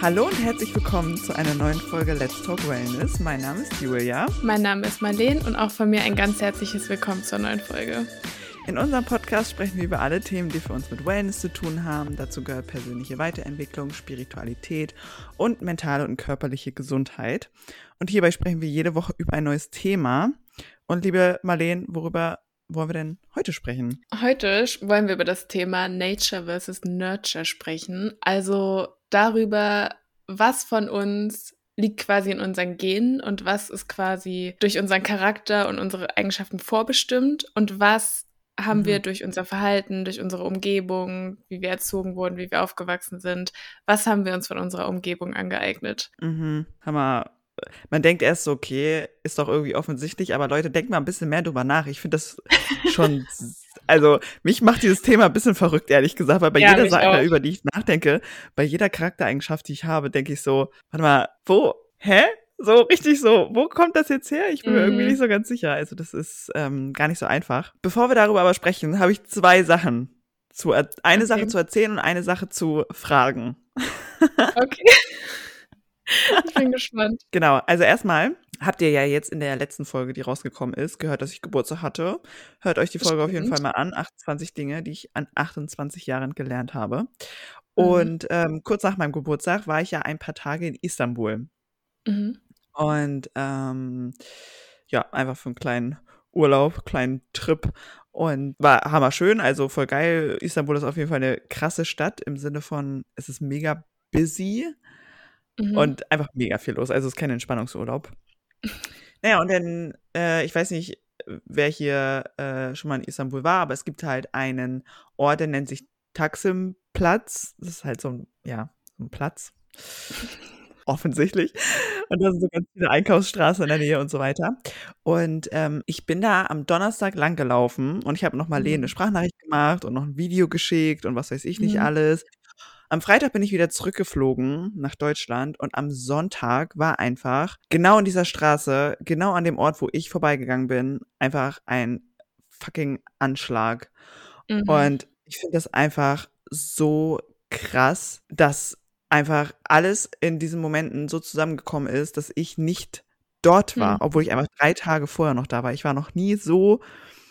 Hallo und herzlich willkommen zu einer neuen Folge Let's Talk Wellness. Mein Name ist Julia. Mein Name ist Marleen und auch von mir ein ganz herzliches Willkommen zur neuen Folge. In unserem Podcast sprechen wir über alle Themen, die für uns mit Wellness zu tun haben. Dazu gehört persönliche Weiterentwicklung, Spiritualität und mentale und körperliche Gesundheit. Und hierbei sprechen wir jede Woche über ein neues Thema. Und liebe Marleen, worüber wollen wir denn heute sprechen? Heute wollen wir über das Thema Nature versus Nurture sprechen. Also darüber, was von uns liegt quasi in unseren Genen und was ist quasi durch unseren Charakter und unsere Eigenschaften vorbestimmt und was haben mhm. wir durch unser Verhalten, durch unsere Umgebung, wie wir erzogen wurden, wie wir aufgewachsen sind, was haben wir uns von unserer Umgebung angeeignet? Mhm. Hammer man denkt erst so, okay, ist doch irgendwie offensichtlich, aber Leute, denkt mal ein bisschen mehr drüber nach. Ich finde das schon, also mich macht dieses Thema ein bisschen verrückt, ehrlich gesagt, weil bei ja, jeder Sache, auch. über die ich nachdenke, bei jeder Charaktereigenschaft, die ich habe, denke ich so, warte mal, wo, hä? So richtig so, wo kommt das jetzt her? Ich bin mhm. mir irgendwie mhm. nicht so ganz sicher. Also das ist ähm, gar nicht so einfach. Bevor wir darüber aber sprechen, habe ich zwei Sachen zu, eine okay. Sache zu erzählen und eine Sache zu fragen. Okay. Ich bin gespannt. Genau, also erstmal habt ihr ja jetzt in der letzten Folge, die rausgekommen ist, gehört, dass ich Geburtstag hatte. Hört euch die Folge Stimmt. auf jeden Fall mal an. 28 Dinge, die ich an 28 Jahren gelernt habe. Mhm. Und ähm, kurz nach meinem Geburtstag war ich ja ein paar Tage in Istanbul. Mhm. Und ähm, ja, einfach für einen kleinen Urlaub, kleinen Trip und war hammer schön, also voll geil. Istanbul ist auf jeden Fall eine krasse Stadt im Sinne von, es ist mega busy. Mhm. Und einfach mega viel los. Also es ist kein Entspannungsurlaub. naja, und dann, äh, ich weiß nicht, wer hier äh, schon mal in Istanbul war, aber es gibt halt einen Ort, der nennt sich Taksim-Platz. Das ist halt so ein, ja, so ein Platz. Offensichtlich. Und da sind so ganz viele Einkaufsstraßen in der Nähe und so weiter. Und ähm, ich bin da am Donnerstag lang gelaufen und ich habe noch mal mhm. eine Sprachnachricht gemacht und noch ein Video geschickt und was weiß ich nicht mhm. alles. Am Freitag bin ich wieder zurückgeflogen nach Deutschland und am Sonntag war einfach genau in dieser Straße, genau an dem Ort, wo ich vorbeigegangen bin, einfach ein fucking Anschlag. Mhm. Und ich finde das einfach so krass, dass einfach alles in diesen Momenten so zusammengekommen ist, dass ich nicht dort war, mhm. obwohl ich einfach drei Tage vorher noch da war. Ich war noch nie so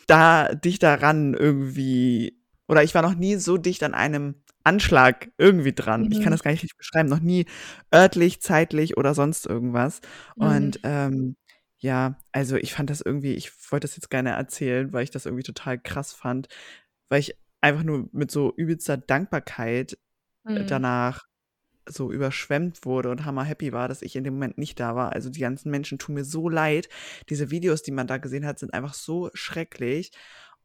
da dicht daran irgendwie, oder ich war noch nie so dicht an einem Anschlag irgendwie dran. Mhm. Ich kann mhm. das gar nicht richtig beschreiben. Noch nie örtlich, zeitlich oder sonst irgendwas. Mhm. Und ähm, ja, also ich fand das irgendwie, ich wollte das jetzt gerne erzählen, weil ich das irgendwie total krass fand, weil ich einfach nur mit so übelster Dankbarkeit äh, mhm. danach so überschwemmt wurde und hammer happy war, dass ich in dem Moment nicht da war. Also die ganzen Menschen tun mir so leid. Diese Videos, die man da gesehen hat, sind einfach so schrecklich.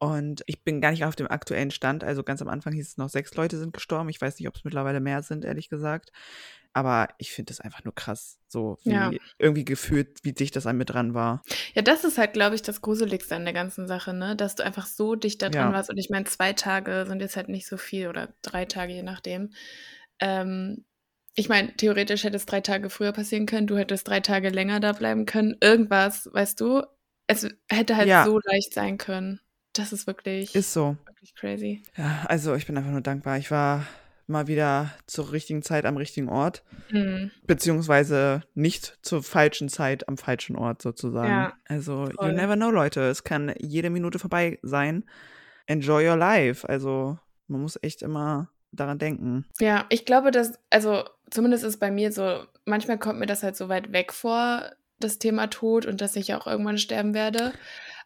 Und ich bin gar nicht auf dem aktuellen Stand. Also ganz am Anfang hieß es noch, sechs Leute sind gestorben. Ich weiß nicht, ob es mittlerweile mehr sind, ehrlich gesagt. Aber ich finde das einfach nur krass, so ja. irgendwie gefühlt, wie dicht das an mir dran war. Ja, das ist halt, glaube ich, das Gruseligste an der ganzen Sache, ne? Dass du einfach so dicht da dran ja. warst. Und ich meine, zwei Tage sind jetzt halt nicht so viel oder drei Tage, je nachdem. Ähm, ich meine, theoretisch hätte es drei Tage früher passieren können, du hättest drei Tage länger da bleiben können. Irgendwas, weißt du? Es hätte halt ja. so leicht sein können. Das ist wirklich, ist so. wirklich crazy. Ja, also ich bin einfach nur dankbar. Ich war mal wieder zur richtigen Zeit am richtigen Ort. Mhm. Beziehungsweise nicht zur falschen Zeit am falschen Ort sozusagen. Ja, also, voll. you never know, Leute. Es kann jede Minute vorbei sein. Enjoy your life. Also, man muss echt immer daran denken. Ja, ich glaube, dass, also zumindest ist bei mir so, manchmal kommt mir das halt so weit weg vor, das Thema Tod und dass ich auch irgendwann sterben werde.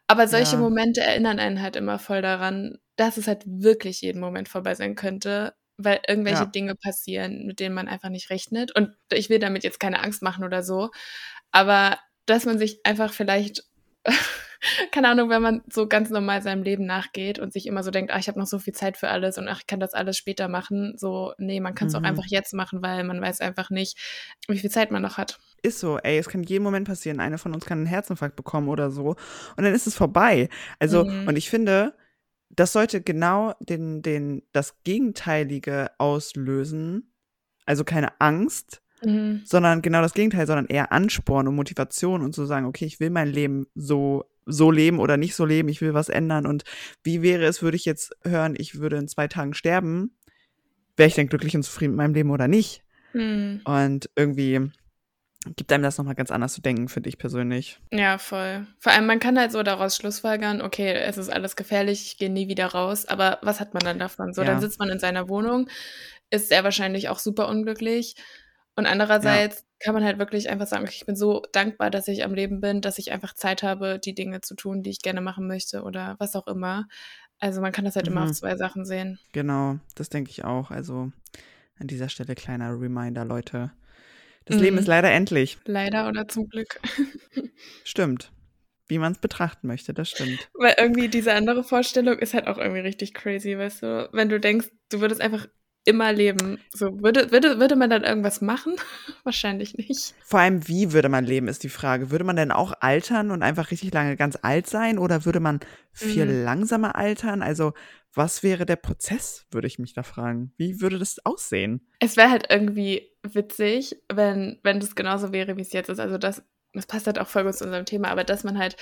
Aber solche ja. Momente erinnern einen halt immer voll daran, dass es halt wirklich jeden Moment vorbei sein könnte, weil irgendwelche ja. Dinge passieren, mit denen man einfach nicht rechnet. Und ich will damit jetzt keine Angst machen oder so, aber dass man sich einfach vielleicht keine Ahnung, wenn man so ganz normal seinem Leben nachgeht und sich immer so denkt, ah, ich habe noch so viel Zeit für alles und ach, ich kann das alles später machen. So, nee, man kann es mhm. auch einfach jetzt machen, weil man weiß einfach nicht, wie viel Zeit man noch hat. Ist so, ey, es kann jeden Moment passieren. Eine von uns kann einen Herzinfarkt bekommen oder so. Und dann ist es vorbei. Also, mhm. und ich finde, das sollte genau den, den, das Gegenteilige auslösen. Also keine Angst, Mhm. sondern genau das Gegenteil, sondern eher Ansporn und Motivation und zu sagen, okay, ich will mein Leben so so leben oder nicht so leben, ich will was ändern und wie wäre es, würde ich jetzt hören, ich würde in zwei Tagen sterben, wäre ich denn glücklich und zufrieden mit meinem Leben oder nicht? Mhm. Und irgendwie gibt einem das nochmal ganz anders zu denken, finde ich persönlich. Ja, voll. Vor allem, man kann halt so daraus schlussfolgern, okay, es ist alles gefährlich, ich gehe nie wieder raus, aber was hat man dann davon? So, ja. dann sitzt man in seiner Wohnung, ist sehr wahrscheinlich auch super unglücklich. Und andererseits ja. Kann man halt wirklich einfach sagen, ich bin so dankbar, dass ich am Leben bin, dass ich einfach Zeit habe, die Dinge zu tun, die ich gerne machen möchte oder was auch immer. Also man kann das halt mhm. immer auf mhm. zwei Sachen sehen. Genau, das denke ich auch. Also an dieser Stelle kleiner Reminder, Leute. Das mhm. Leben ist leider endlich. Leider oder zum Glück. stimmt. Wie man es betrachten möchte, das stimmt. Weil irgendwie diese andere Vorstellung ist halt auch irgendwie richtig crazy, weißt du? Wenn du denkst, du würdest einfach immer leben. So, würde, würde, würde man dann irgendwas machen? Wahrscheinlich nicht. Vor allem, wie würde man leben, ist die Frage. Würde man denn auch altern und einfach richtig lange ganz alt sein oder würde man viel mhm. langsamer altern? Also, was wäre der Prozess, würde ich mich da fragen. Wie würde das aussehen? Es wäre halt irgendwie witzig, wenn, wenn das genauso wäre, wie es jetzt ist. Also, das, das passt halt auch voll gut zu unserem Thema, aber dass man halt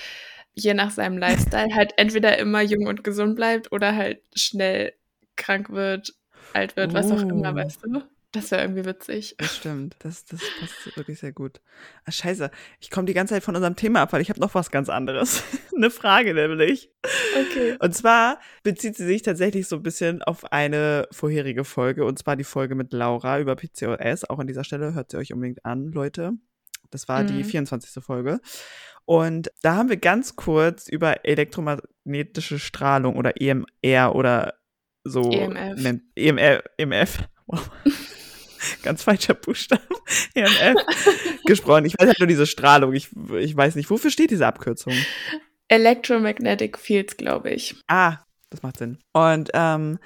je nach seinem Lifestyle halt entweder immer jung und gesund bleibt oder halt schnell krank wird alt wird, was auch immer, oh. weißt du? Das wäre irgendwie witzig. Das stimmt. Das, das passt wirklich sehr gut. Ach, scheiße. Ich komme die ganze Zeit von unserem Thema ab, weil ich habe noch was ganz anderes. eine Frage nämlich. Okay. Und zwar bezieht sie sich tatsächlich so ein bisschen auf eine vorherige Folge. Und zwar die Folge mit Laura über PCOS. Auch an dieser Stelle hört sie euch unbedingt an, Leute. Das war mhm. die 24. Folge. Und da haben wir ganz kurz über elektromagnetische Strahlung oder EMR oder so EMF. Nennt, EMF, EMF. Wow. Ganz falscher Buchstaben. EMF gesprochen. Ich weiß halt nur diese Strahlung. Ich, ich weiß nicht, wofür steht diese Abkürzung? Electromagnetic Fields, glaube ich. Ah, das macht Sinn. Und ähm,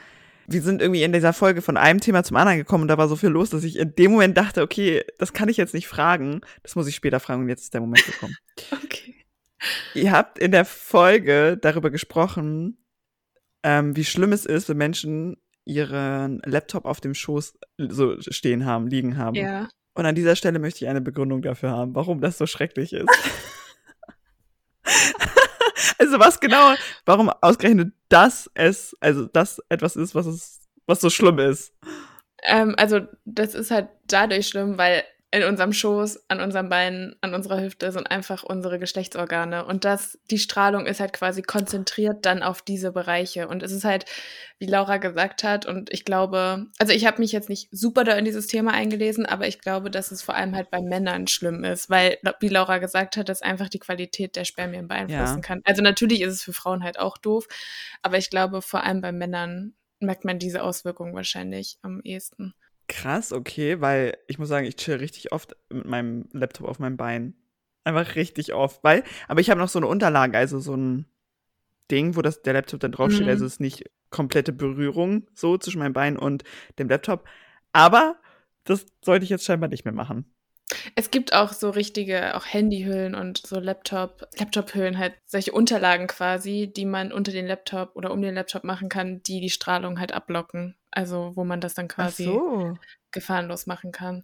wir sind irgendwie in dieser Folge von einem Thema zum anderen gekommen und da war so viel los, dass ich in dem Moment dachte, okay, das kann ich jetzt nicht fragen. Das muss ich später fragen und jetzt ist der Moment gekommen. okay. Ihr habt in der Folge darüber gesprochen, ähm, wie schlimm es ist, wenn Menschen ihren Laptop auf dem Schoß so stehen haben, liegen haben. Ja. Und an dieser Stelle möchte ich eine Begründung dafür haben, warum das so schrecklich ist. also was genau, warum ausgerechnet das es, also das etwas ist, was es, was so schlimm ist. Ähm, also das ist halt dadurch schlimm, weil in unserem Schoß, an unseren Beinen, an unserer Hüfte sind einfach unsere Geschlechtsorgane. Und das, die Strahlung ist halt quasi konzentriert dann auf diese Bereiche. Und es ist halt, wie Laura gesagt hat, und ich glaube, also ich habe mich jetzt nicht super da in dieses Thema eingelesen, aber ich glaube, dass es vor allem halt bei Männern schlimm ist, weil, wie Laura gesagt hat, das einfach die Qualität der Spermien beeinflussen ja. kann. Also natürlich ist es für Frauen halt auch doof, aber ich glaube, vor allem bei Männern merkt man diese Auswirkungen wahrscheinlich am ehesten. Krass, okay, weil ich muss sagen, ich chill richtig oft mit meinem Laptop auf meinem Bein. Einfach richtig oft, weil, aber ich habe noch so eine Unterlage, also so ein Ding, wo das, der Laptop dann draufsteht, mhm. also es ist nicht komplette Berührung so zwischen meinem Bein und dem Laptop. Aber das sollte ich jetzt scheinbar nicht mehr machen. Es gibt auch so richtige, auch Handyhüllen und so Laptop, Laptophüllen, halt solche Unterlagen quasi, die man unter den Laptop oder um den Laptop machen kann, die die Strahlung halt ablocken. Also wo man das dann quasi so. gefahrenlos machen kann.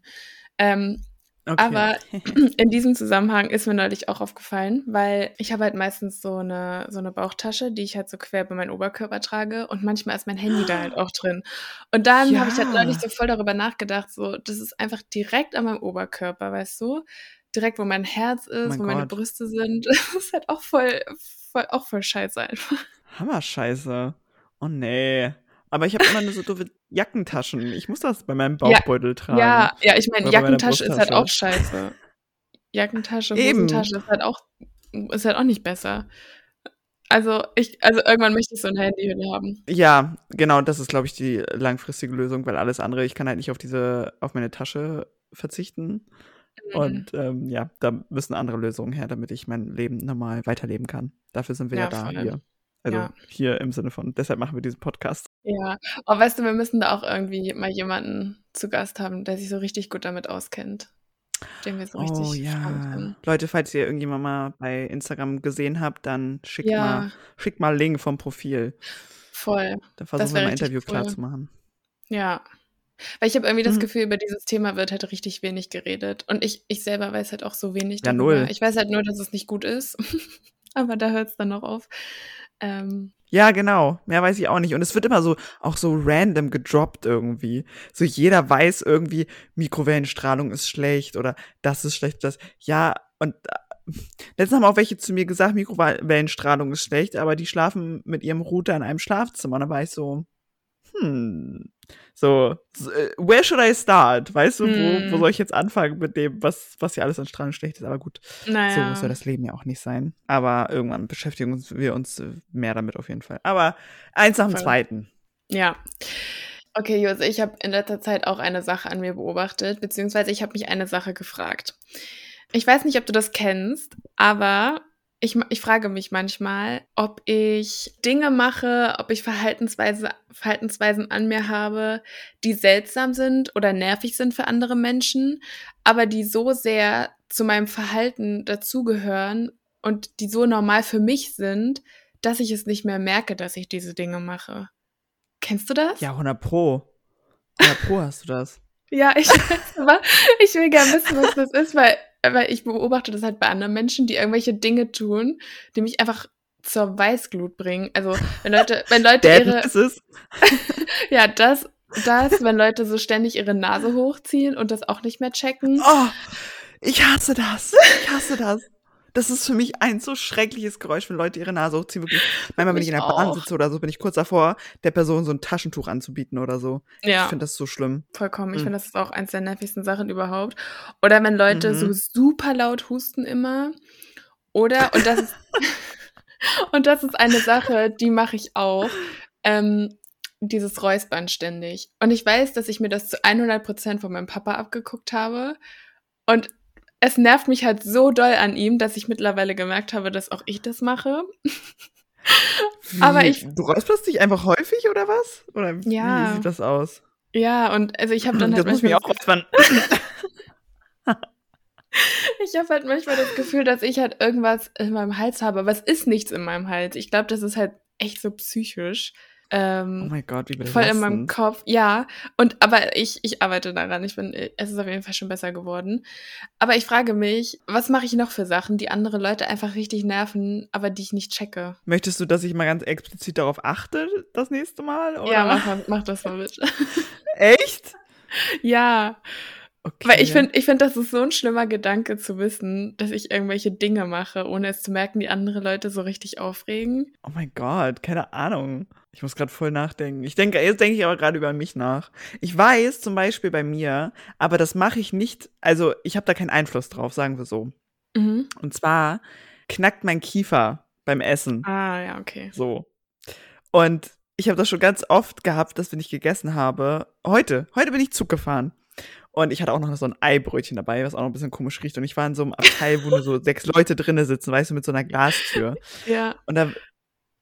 Ähm, Okay. Aber in diesem Zusammenhang ist mir neulich auch aufgefallen, weil ich habe halt meistens so eine, so eine Bauchtasche, die ich halt so quer über meinen Oberkörper trage und manchmal ist mein Handy da halt auch drin. Und dann ja. habe ich halt neulich so voll darüber nachgedacht, so, das ist einfach direkt an meinem Oberkörper, weißt du? Direkt, wo mein Herz ist, oh mein wo Gott. meine Brüste sind. Das ist halt auch voll, voll, auch voll scheiße einfach. Hammer-Scheiße. Oh nee. Aber ich habe immer nur so doofe Jackentaschen. Ich muss das bei meinem Bauchbeutel ja, tragen. Ja, ja, ich meine, Jackentasche ist halt auch scheiße. Jackentasche, Hosentasche ist halt auch, ist halt auch nicht besser. Also ich, also irgendwann möchte ich so ein Handy haben. Ja, genau, das ist, glaube ich, die langfristige Lösung, weil alles andere, ich kann halt nicht auf diese, auf meine Tasche verzichten. Mhm. Und ähm, ja, da müssen andere Lösungen her, damit ich mein Leben normal weiterleben kann. Dafür sind wir ja, ja da hier. Also ja. hier im Sinne von, deshalb machen wir diesen Podcast. Ja, aber weißt du, wir müssen da auch irgendwie mal jemanden zu Gast haben, der sich so richtig gut damit auskennt. Den wir so richtig oh ja. Leute, falls ihr irgendjemand mal bei Instagram gesehen habt, dann schickt ja. mal, schickt mal Link vom Profil. Voll. Dann versuchen wir mal ein Interview cool. klar zu machen. Ja. Weil ich habe irgendwie das hm. Gefühl, über dieses Thema wird halt richtig wenig geredet. Und ich, ich selber weiß halt auch so wenig darüber. Ja, null. Ich weiß halt nur, dass es nicht gut ist. aber da hört es dann noch auf. Ähm, ja, genau. Mehr weiß ich auch nicht. Und es wird immer so, auch so random gedroppt irgendwie. So jeder weiß irgendwie, Mikrowellenstrahlung ist schlecht oder das ist schlecht, das. Ja, und äh, letztens haben auch welche zu mir gesagt, Mikrowellenstrahlung ist schlecht, aber die schlafen mit ihrem Router in einem Schlafzimmer. Und da war ich so, hm, so, äh, where should I start? Weißt du, hm. wo, wo hm. soll ich jetzt anfangen mit dem, was, was hier alles an Strahlung schlecht ist? Aber gut, naja. so soll das Leben ja auch nicht sein. Aber irgendwann beschäftigen wir uns äh, mehr damit auf jeden Fall. Aber eins nach dem zweiten. Ja. Okay, Jose, ich habe in letzter Zeit auch eine Sache an mir beobachtet, beziehungsweise ich habe mich eine Sache gefragt. Ich weiß nicht, ob du das kennst, aber ich, ich frage mich manchmal, ob ich Dinge mache, ob ich Verhaltensweise, Verhaltensweisen an mir habe, die seltsam sind oder nervig sind für andere Menschen, aber die so sehr zu meinem Verhalten dazugehören und die so normal für mich sind, dass ich es nicht mehr merke, dass ich diese Dinge mache. Kennst du das? Ja, 100 Pro. 100 Pro hast du das. ja, ich aber ich will gerne wissen, was das ist, weil weil ich beobachte das halt bei anderen Menschen, die irgendwelche Dinge tun, die mich einfach zur Weißglut bringen. Also wenn Leute, wenn Leute ihre, ja das, das, wenn Leute so ständig ihre Nase hochziehen und das auch nicht mehr checken. Oh, ich hasse das. Ich hasse das. Das ist für mich ein so schreckliches Geräusch, wenn Leute ihre Nase hochziehen. Wirklich. Manchmal, wenn ich, ich in der Bahn sitze oder so, bin ich kurz davor, der Person so ein Taschentuch anzubieten oder so. Ja. Ich finde das so schlimm. Vollkommen. Ich mhm. finde, das ist auch eins der nervigsten Sachen überhaupt. Oder wenn Leute mhm. so super laut husten immer. Oder, und das ist, und das ist eine Sache, die mache ich auch. Ähm, dieses Räuspern ständig. Und ich weiß, dass ich mir das zu 100% von meinem Papa abgeguckt habe. Und es nervt mich halt so doll an ihm, dass ich mittlerweile gemerkt habe, dass auch ich das mache. Wie? Aber ich. Du räusperst dich einfach häufig oder was? Oder ja. wie sieht das aus? Ja, und also ich habe dann halt. Das muss mich auch räuspern. ich habe halt manchmal das Gefühl, dass ich halt irgendwas in meinem Hals habe, aber es ist nichts in meinem Hals. Ich glaube, das ist halt echt so psychisch. Ähm, oh mein Gott, wie Voll in meinem Kopf, ja. Und aber ich, ich arbeite daran. Ich bin, es ist auf jeden Fall schon besser geworden. Aber ich frage mich, was mache ich noch für Sachen, die andere Leute einfach richtig nerven, aber die ich nicht checke? Möchtest du, dass ich mal ganz explizit darauf achte, das nächste Mal? Oder? Ja, mach, mach das mal bitte. Echt? ja. Okay. Weil ich finde, ich finde, das ist so ein schlimmer Gedanke zu wissen, dass ich irgendwelche Dinge mache, ohne es zu merken, die andere Leute so richtig aufregen. Oh mein Gott, keine Ahnung. Ich muss gerade voll nachdenken. Ich denke, jetzt denke ich aber gerade über mich nach. Ich weiß zum Beispiel bei mir, aber das mache ich nicht, also ich habe da keinen Einfluss drauf, sagen wir so. Mhm. Und zwar knackt mein Kiefer beim Essen. Ah, ja, okay. So. Und ich habe das schon ganz oft gehabt, dass wenn ich gegessen habe, heute, heute bin ich Zug gefahren. Und ich hatte auch noch so ein Eibrötchen dabei, was auch noch ein bisschen komisch riecht. Und ich war in so einem Abteil, wo nur so sechs Leute drinnen sitzen, weißt du, mit so einer Glastür. Ja. Und da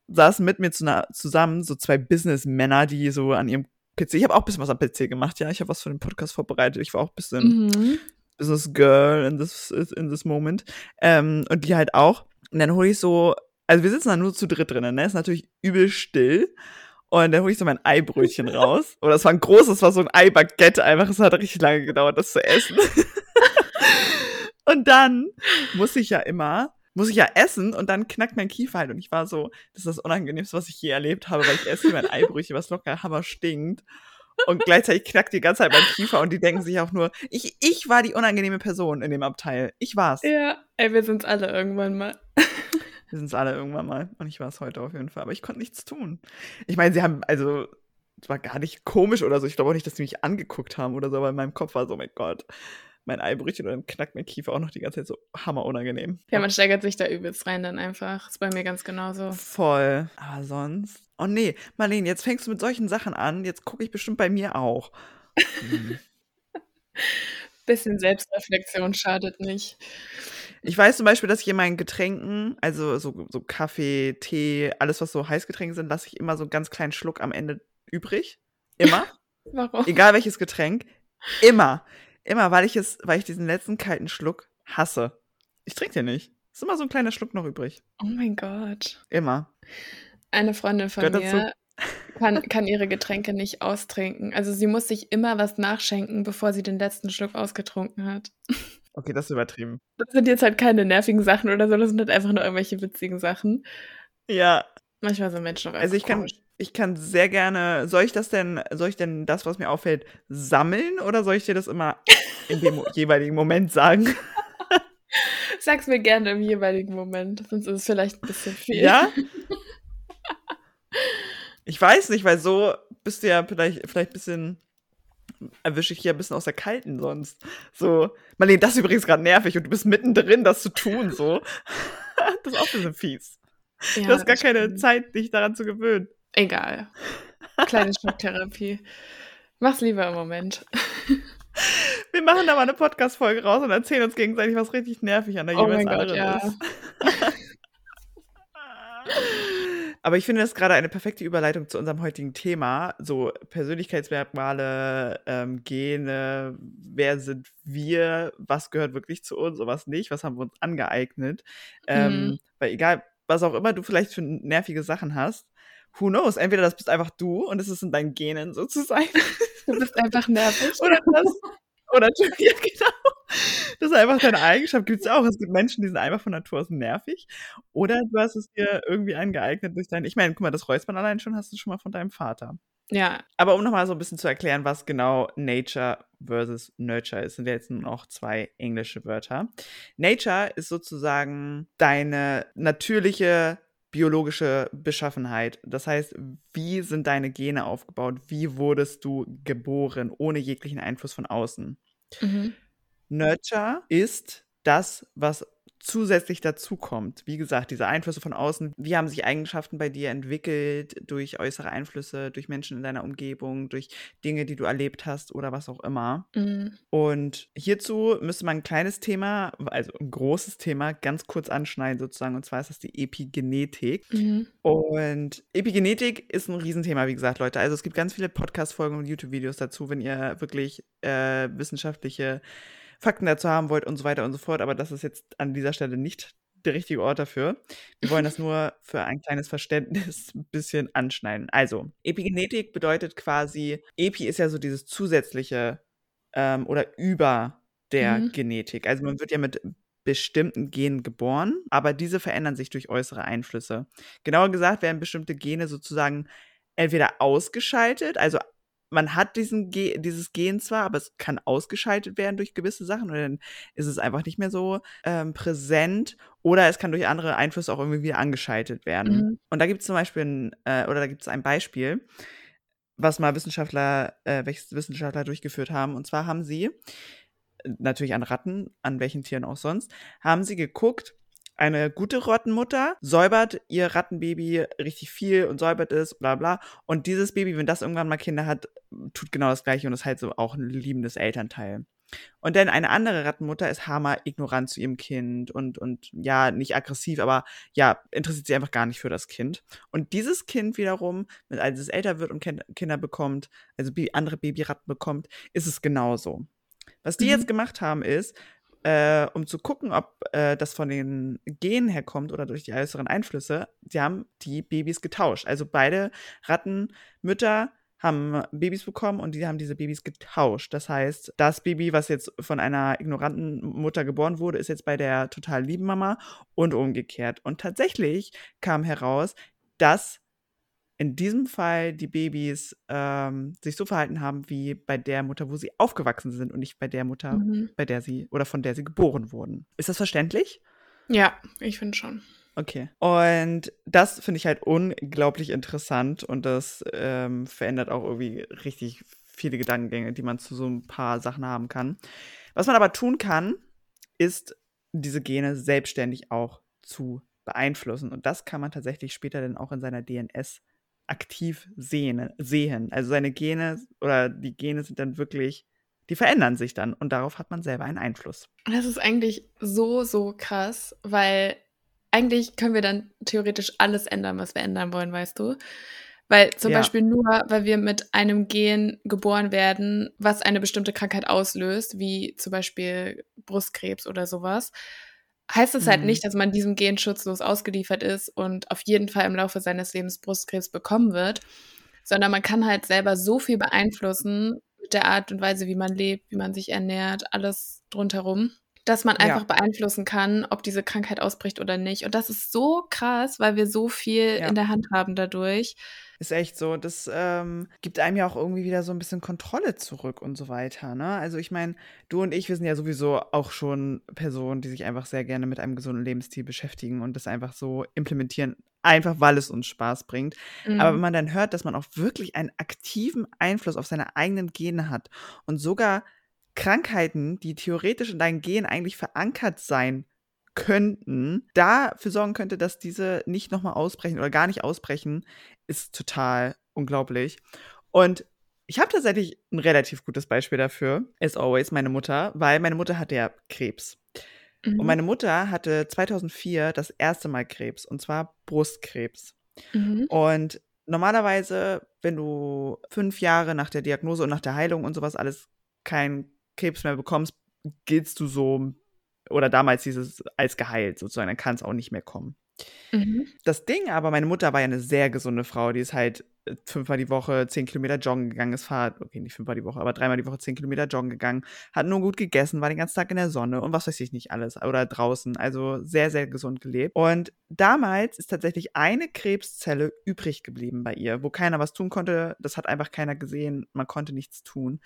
saßen mit mir zu zusammen so zwei Businessmänner, die so an ihrem PC, ich habe auch ein bisschen was am PC gemacht, ja, ich habe was für den Podcast vorbereitet, ich war auch ein bisschen mhm. Business Girl in this, in this moment. Ähm, und die halt auch. Und dann hole ich so, also wir sitzen da nur zu dritt drinnen, ne, ist natürlich übel still. Und dann hole ich so mein Eibrötchen raus. Oder es war ein großes, war so ein Eibaguette einfach. Es hat richtig lange gedauert, das zu essen. und dann muss ich ja immer, muss ich ja essen und dann knackt mein Kiefer halt. Und ich war so, das ist das Unangenehmste, was ich je erlebt habe, weil ich esse mein Eibrötchen, was locker hammer stinkt. Und gleichzeitig knackt die ganze Zeit mein Kiefer und die denken sich auch nur, ich, ich war die unangenehme Person in dem Abteil. Ich war's. Ja, ey, wir sind's alle irgendwann mal. Wir sind es alle irgendwann mal. Und ich war es heute auf jeden Fall. Aber ich konnte nichts tun. Ich meine, sie haben, also, es war gar nicht komisch oder so. Ich glaube auch nicht, dass sie mich angeguckt haben oder so, aber in meinem Kopf war so, oh mein Gott, mein Eibrüchen und dann knackt mein Kiefer auch noch die ganze Zeit so hammer unangenehm. Ja, man steigert sich da übelst rein dann einfach. Ist bei mir ganz genauso. Voll. Aber sonst. Oh nee, Marlene, jetzt fängst du mit solchen Sachen an. Jetzt gucke ich bestimmt bei mir auch. Hm. Bisschen Selbstreflexion schadet nicht. Ich weiß zum Beispiel, dass ich in meinen Getränken, also so, so Kaffee, Tee, alles, was so Heißgetränke sind, lasse ich immer so einen ganz kleinen Schluck am Ende übrig. Immer. Warum? Egal welches Getränk. Immer. Immer, weil ich es, weil ich diesen letzten kalten Schluck hasse. Ich trinke den nicht. Ist immer so ein kleiner Schluck noch übrig. Oh mein Gott. Immer. Eine Freundin von Gehört mir kann, kann ihre Getränke nicht austrinken. Also sie muss sich immer was nachschenken, bevor sie den letzten Schluck ausgetrunken hat. Okay, das ist übertrieben. Das sind jetzt halt keine nervigen Sachen oder so, das sind halt einfach nur irgendwelche witzigen Sachen. Ja. Manchmal sind Menschen auch Also ich kann, ich kann sehr gerne, soll ich das denn, soll ich denn das, was mir auffällt, sammeln oder soll ich dir das immer in dem jeweiligen Moment sagen? Sag's mir gerne im jeweiligen Moment, sonst ist es vielleicht ein bisschen viel. Ja? Ich weiß nicht, weil so bist du ja vielleicht, vielleicht ein bisschen, erwische ich hier ein bisschen aus der Kalten sonst. So, Marlene, das ist übrigens gerade nervig und du bist mittendrin, das zu tun, so. das ist auch ein bisschen fies. Ja, du hast gar keine stimmt. Zeit, dich daran zu gewöhnen. Egal. Kleine Schocktherapie. Mach's lieber im Moment. Wir machen da mal eine Podcast-Folge raus und erzählen uns gegenseitig, was richtig nervig an der oh jeweils anderen ja. ist. Aber ich finde das gerade eine perfekte Überleitung zu unserem heutigen Thema. So Persönlichkeitsmerkmale, ähm, Gene, wer sind wir, was gehört wirklich zu uns und was nicht, was haben wir uns angeeignet. Ähm, mhm. Weil egal, was auch immer du vielleicht für nervige Sachen hast, who knows, entweder das bist einfach du und es ist in deinen Genen sozusagen. Du bist einfach nervig. Oder das, oder ja, genau. Das ist einfach deine Eigenschaft. Gibt es auch. Es gibt Menschen, die sind einfach von Natur aus nervig. Oder du hast es dir irgendwie angeeignet durch dein. Ich meine, guck mal, das Räuspern allein schon hast du schon mal von deinem Vater. Ja. Aber um nochmal so ein bisschen zu erklären, was genau Nature versus Nurture ist, sind ja jetzt nur noch zwei englische Wörter. Nature ist sozusagen deine natürliche biologische Beschaffenheit. Das heißt, wie sind deine Gene aufgebaut? Wie wurdest du geboren, ohne jeglichen Einfluss von außen? Mhm. Nurture ist das, was zusätzlich dazu kommt. Wie gesagt, diese Einflüsse von außen, wie haben sich Eigenschaften bei dir entwickelt durch äußere Einflüsse, durch Menschen in deiner Umgebung, durch Dinge, die du erlebt hast oder was auch immer. Mhm. Und hierzu müsste man ein kleines Thema, also ein großes Thema, ganz kurz anschneiden sozusagen, und zwar ist das die Epigenetik. Mhm. Und Epigenetik ist ein Riesenthema, wie gesagt, Leute. Also es gibt ganz viele Podcast-Folgen und YouTube-Videos dazu, wenn ihr wirklich äh, wissenschaftliche Fakten dazu haben wollt und so weiter und so fort. Aber das ist jetzt an dieser Stelle nicht der richtige Ort dafür. Wir wollen das nur für ein kleines Verständnis ein bisschen anschneiden. Also, Epigenetik bedeutet quasi, Epi ist ja so dieses zusätzliche ähm, oder über der mhm. Genetik. Also man wird ja mit bestimmten Genen geboren, aber diese verändern sich durch äußere Einflüsse. Genauer gesagt werden bestimmte Gene sozusagen entweder ausgeschaltet, also man hat diesen Ge dieses Gen zwar, aber es kann ausgeschaltet werden durch gewisse Sachen und dann ist es einfach nicht mehr so ähm, präsent oder es kann durch andere Einflüsse auch irgendwie wieder angeschaltet werden. Mhm. Und da gibt es zum Beispiel ein, äh, oder da gibt es ein Beispiel, was mal Wissenschaftler, äh, welches Wissenschaftler durchgeführt haben. Und zwar haben sie natürlich an Ratten, an welchen Tieren auch sonst, haben sie geguckt, eine gute Rottenmutter säubert ihr Rattenbaby richtig viel und säubert es, bla bla. Und dieses Baby, wenn das irgendwann mal Kinder hat, tut genau das gleiche und ist halt so auch ein liebendes Elternteil. Und dann eine andere Rattenmutter ist hammer ignorant zu ihrem Kind und, und ja, nicht aggressiv, aber ja, interessiert sich einfach gar nicht für das Kind. Und dieses Kind wiederum, als es älter wird und Kinder bekommt, also andere Babyratten bekommt, ist es genauso. Was die mhm. jetzt gemacht haben, ist, äh, um zu gucken, ob äh, das von den Genen herkommt oder durch die äußeren Einflüsse, sie haben die Babys getauscht. Also beide Rattenmütter haben Babys bekommen und die haben diese Babys getauscht. Das heißt, das Baby, was jetzt von einer ignoranten Mutter geboren wurde, ist jetzt bei der total lieben Mama und umgekehrt. Und tatsächlich kam heraus, dass in diesem Fall die Babys ähm, sich so verhalten haben wie bei der Mutter, wo sie aufgewachsen sind und nicht bei der Mutter, mhm. bei der sie oder von der sie geboren wurden. Ist das verständlich? Ja, ich finde schon. Okay. Und das finde ich halt unglaublich interessant und das ähm, verändert auch irgendwie richtig viele Gedankengänge, die man zu so ein paar Sachen haben kann. Was man aber tun kann, ist diese Gene selbstständig auch zu beeinflussen. Und das kann man tatsächlich später dann auch in seiner DNS aktiv sehen, sehen. Also seine Gene oder die Gene sind dann wirklich, die verändern sich dann und darauf hat man selber einen Einfluss. Das ist eigentlich so, so krass, weil eigentlich können wir dann theoretisch alles ändern, was wir ändern wollen, weißt du? Weil zum ja. Beispiel nur, weil wir mit einem Gen geboren werden, was eine bestimmte Krankheit auslöst, wie zum Beispiel Brustkrebs oder sowas, heißt es halt mhm. nicht, dass man diesem Gen schutzlos ausgeliefert ist und auf jeden Fall im Laufe seines Lebens Brustkrebs bekommen wird, sondern man kann halt selber so viel beeinflussen mit der Art und Weise, wie man lebt, wie man sich ernährt, alles drumherum, dass man einfach ja. beeinflussen kann, ob diese Krankheit ausbricht oder nicht. Und das ist so krass, weil wir so viel ja. in der Hand haben dadurch. Ist echt so. Das ähm, gibt einem ja auch irgendwie wieder so ein bisschen Kontrolle zurück und so weiter. Ne? Also ich meine, du und ich, wir sind ja sowieso auch schon Personen, die sich einfach sehr gerne mit einem gesunden Lebensstil beschäftigen und das einfach so implementieren, einfach weil es uns Spaß bringt. Mhm. Aber wenn man dann hört, dass man auch wirklich einen aktiven Einfluss auf seine eigenen Gene hat und sogar Krankheiten, die theoretisch in deinen Genen eigentlich verankert sein könnten, dafür sorgen könnte, dass diese nicht nochmal ausbrechen oder gar nicht ausbrechen, ist total unglaublich. Und ich habe tatsächlich ein relativ gutes Beispiel dafür, as always, meine Mutter, weil meine Mutter hatte ja Krebs. Mhm. Und meine Mutter hatte 2004 das erste Mal Krebs, und zwar Brustkrebs. Mhm. Und normalerweise, wenn du fünf Jahre nach der Diagnose und nach der Heilung und sowas alles keinen Krebs mehr bekommst, giltst du so oder damals hieß es als geheilt sozusagen, dann kann es auch nicht mehr kommen. Mhm. Das Ding aber, meine Mutter war ja eine sehr gesunde Frau, die ist halt äh, fünfmal die Woche zehn Kilometer joggen gegangen, ist Fahrrad, okay, nicht fünfmal die Woche, aber dreimal die Woche zehn Kilometer joggen gegangen, hat nur gut gegessen, war den ganzen Tag in der Sonne und was weiß ich nicht alles oder draußen, also sehr, sehr gesund gelebt. Und damals ist tatsächlich eine Krebszelle übrig geblieben bei ihr, wo keiner was tun konnte, das hat einfach keiner gesehen, man konnte nichts tun.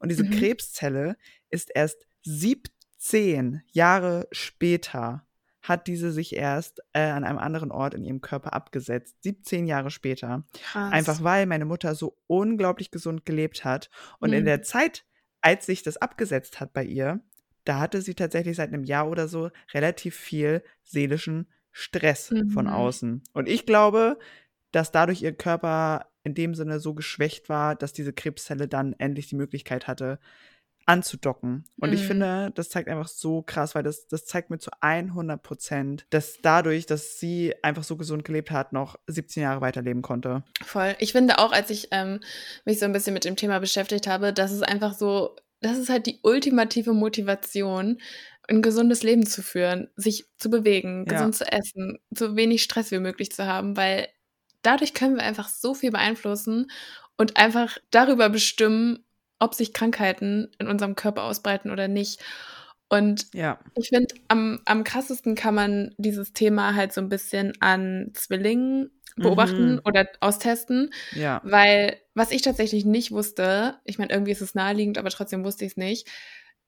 Und diese mhm. Krebszelle ist erst 17 zehn Jahre später hat diese sich erst äh, an einem anderen Ort in ihrem Körper abgesetzt. 17 Jahre später. Krass. Einfach weil meine Mutter so unglaublich gesund gelebt hat. Und mhm. in der Zeit, als sich das abgesetzt hat bei ihr, da hatte sie tatsächlich seit einem Jahr oder so relativ viel seelischen Stress mhm. von außen. Und ich glaube, dass dadurch ihr Körper in dem Sinne so geschwächt war, dass diese Krebszelle dann endlich die Möglichkeit hatte, anzudocken. Und mhm. ich finde, das zeigt einfach so krass, weil das, das zeigt mir zu 100 Prozent, dass dadurch, dass sie einfach so gesund gelebt hat, noch 17 Jahre weiterleben konnte. Voll. Ich finde auch, als ich ähm, mich so ein bisschen mit dem Thema beschäftigt habe, dass es einfach so, das ist halt die ultimative Motivation, ein gesundes Leben zu führen, sich zu bewegen, gesund ja. zu essen, so wenig Stress wie möglich zu haben, weil dadurch können wir einfach so viel beeinflussen und einfach darüber bestimmen, ob sich Krankheiten in unserem Körper ausbreiten oder nicht. Und ja. ich finde, am, am krassesten kann man dieses Thema halt so ein bisschen an Zwillingen beobachten mhm. oder austesten. Ja. Weil, was ich tatsächlich nicht wusste, ich meine, irgendwie ist es naheliegend, aber trotzdem wusste ich es nicht.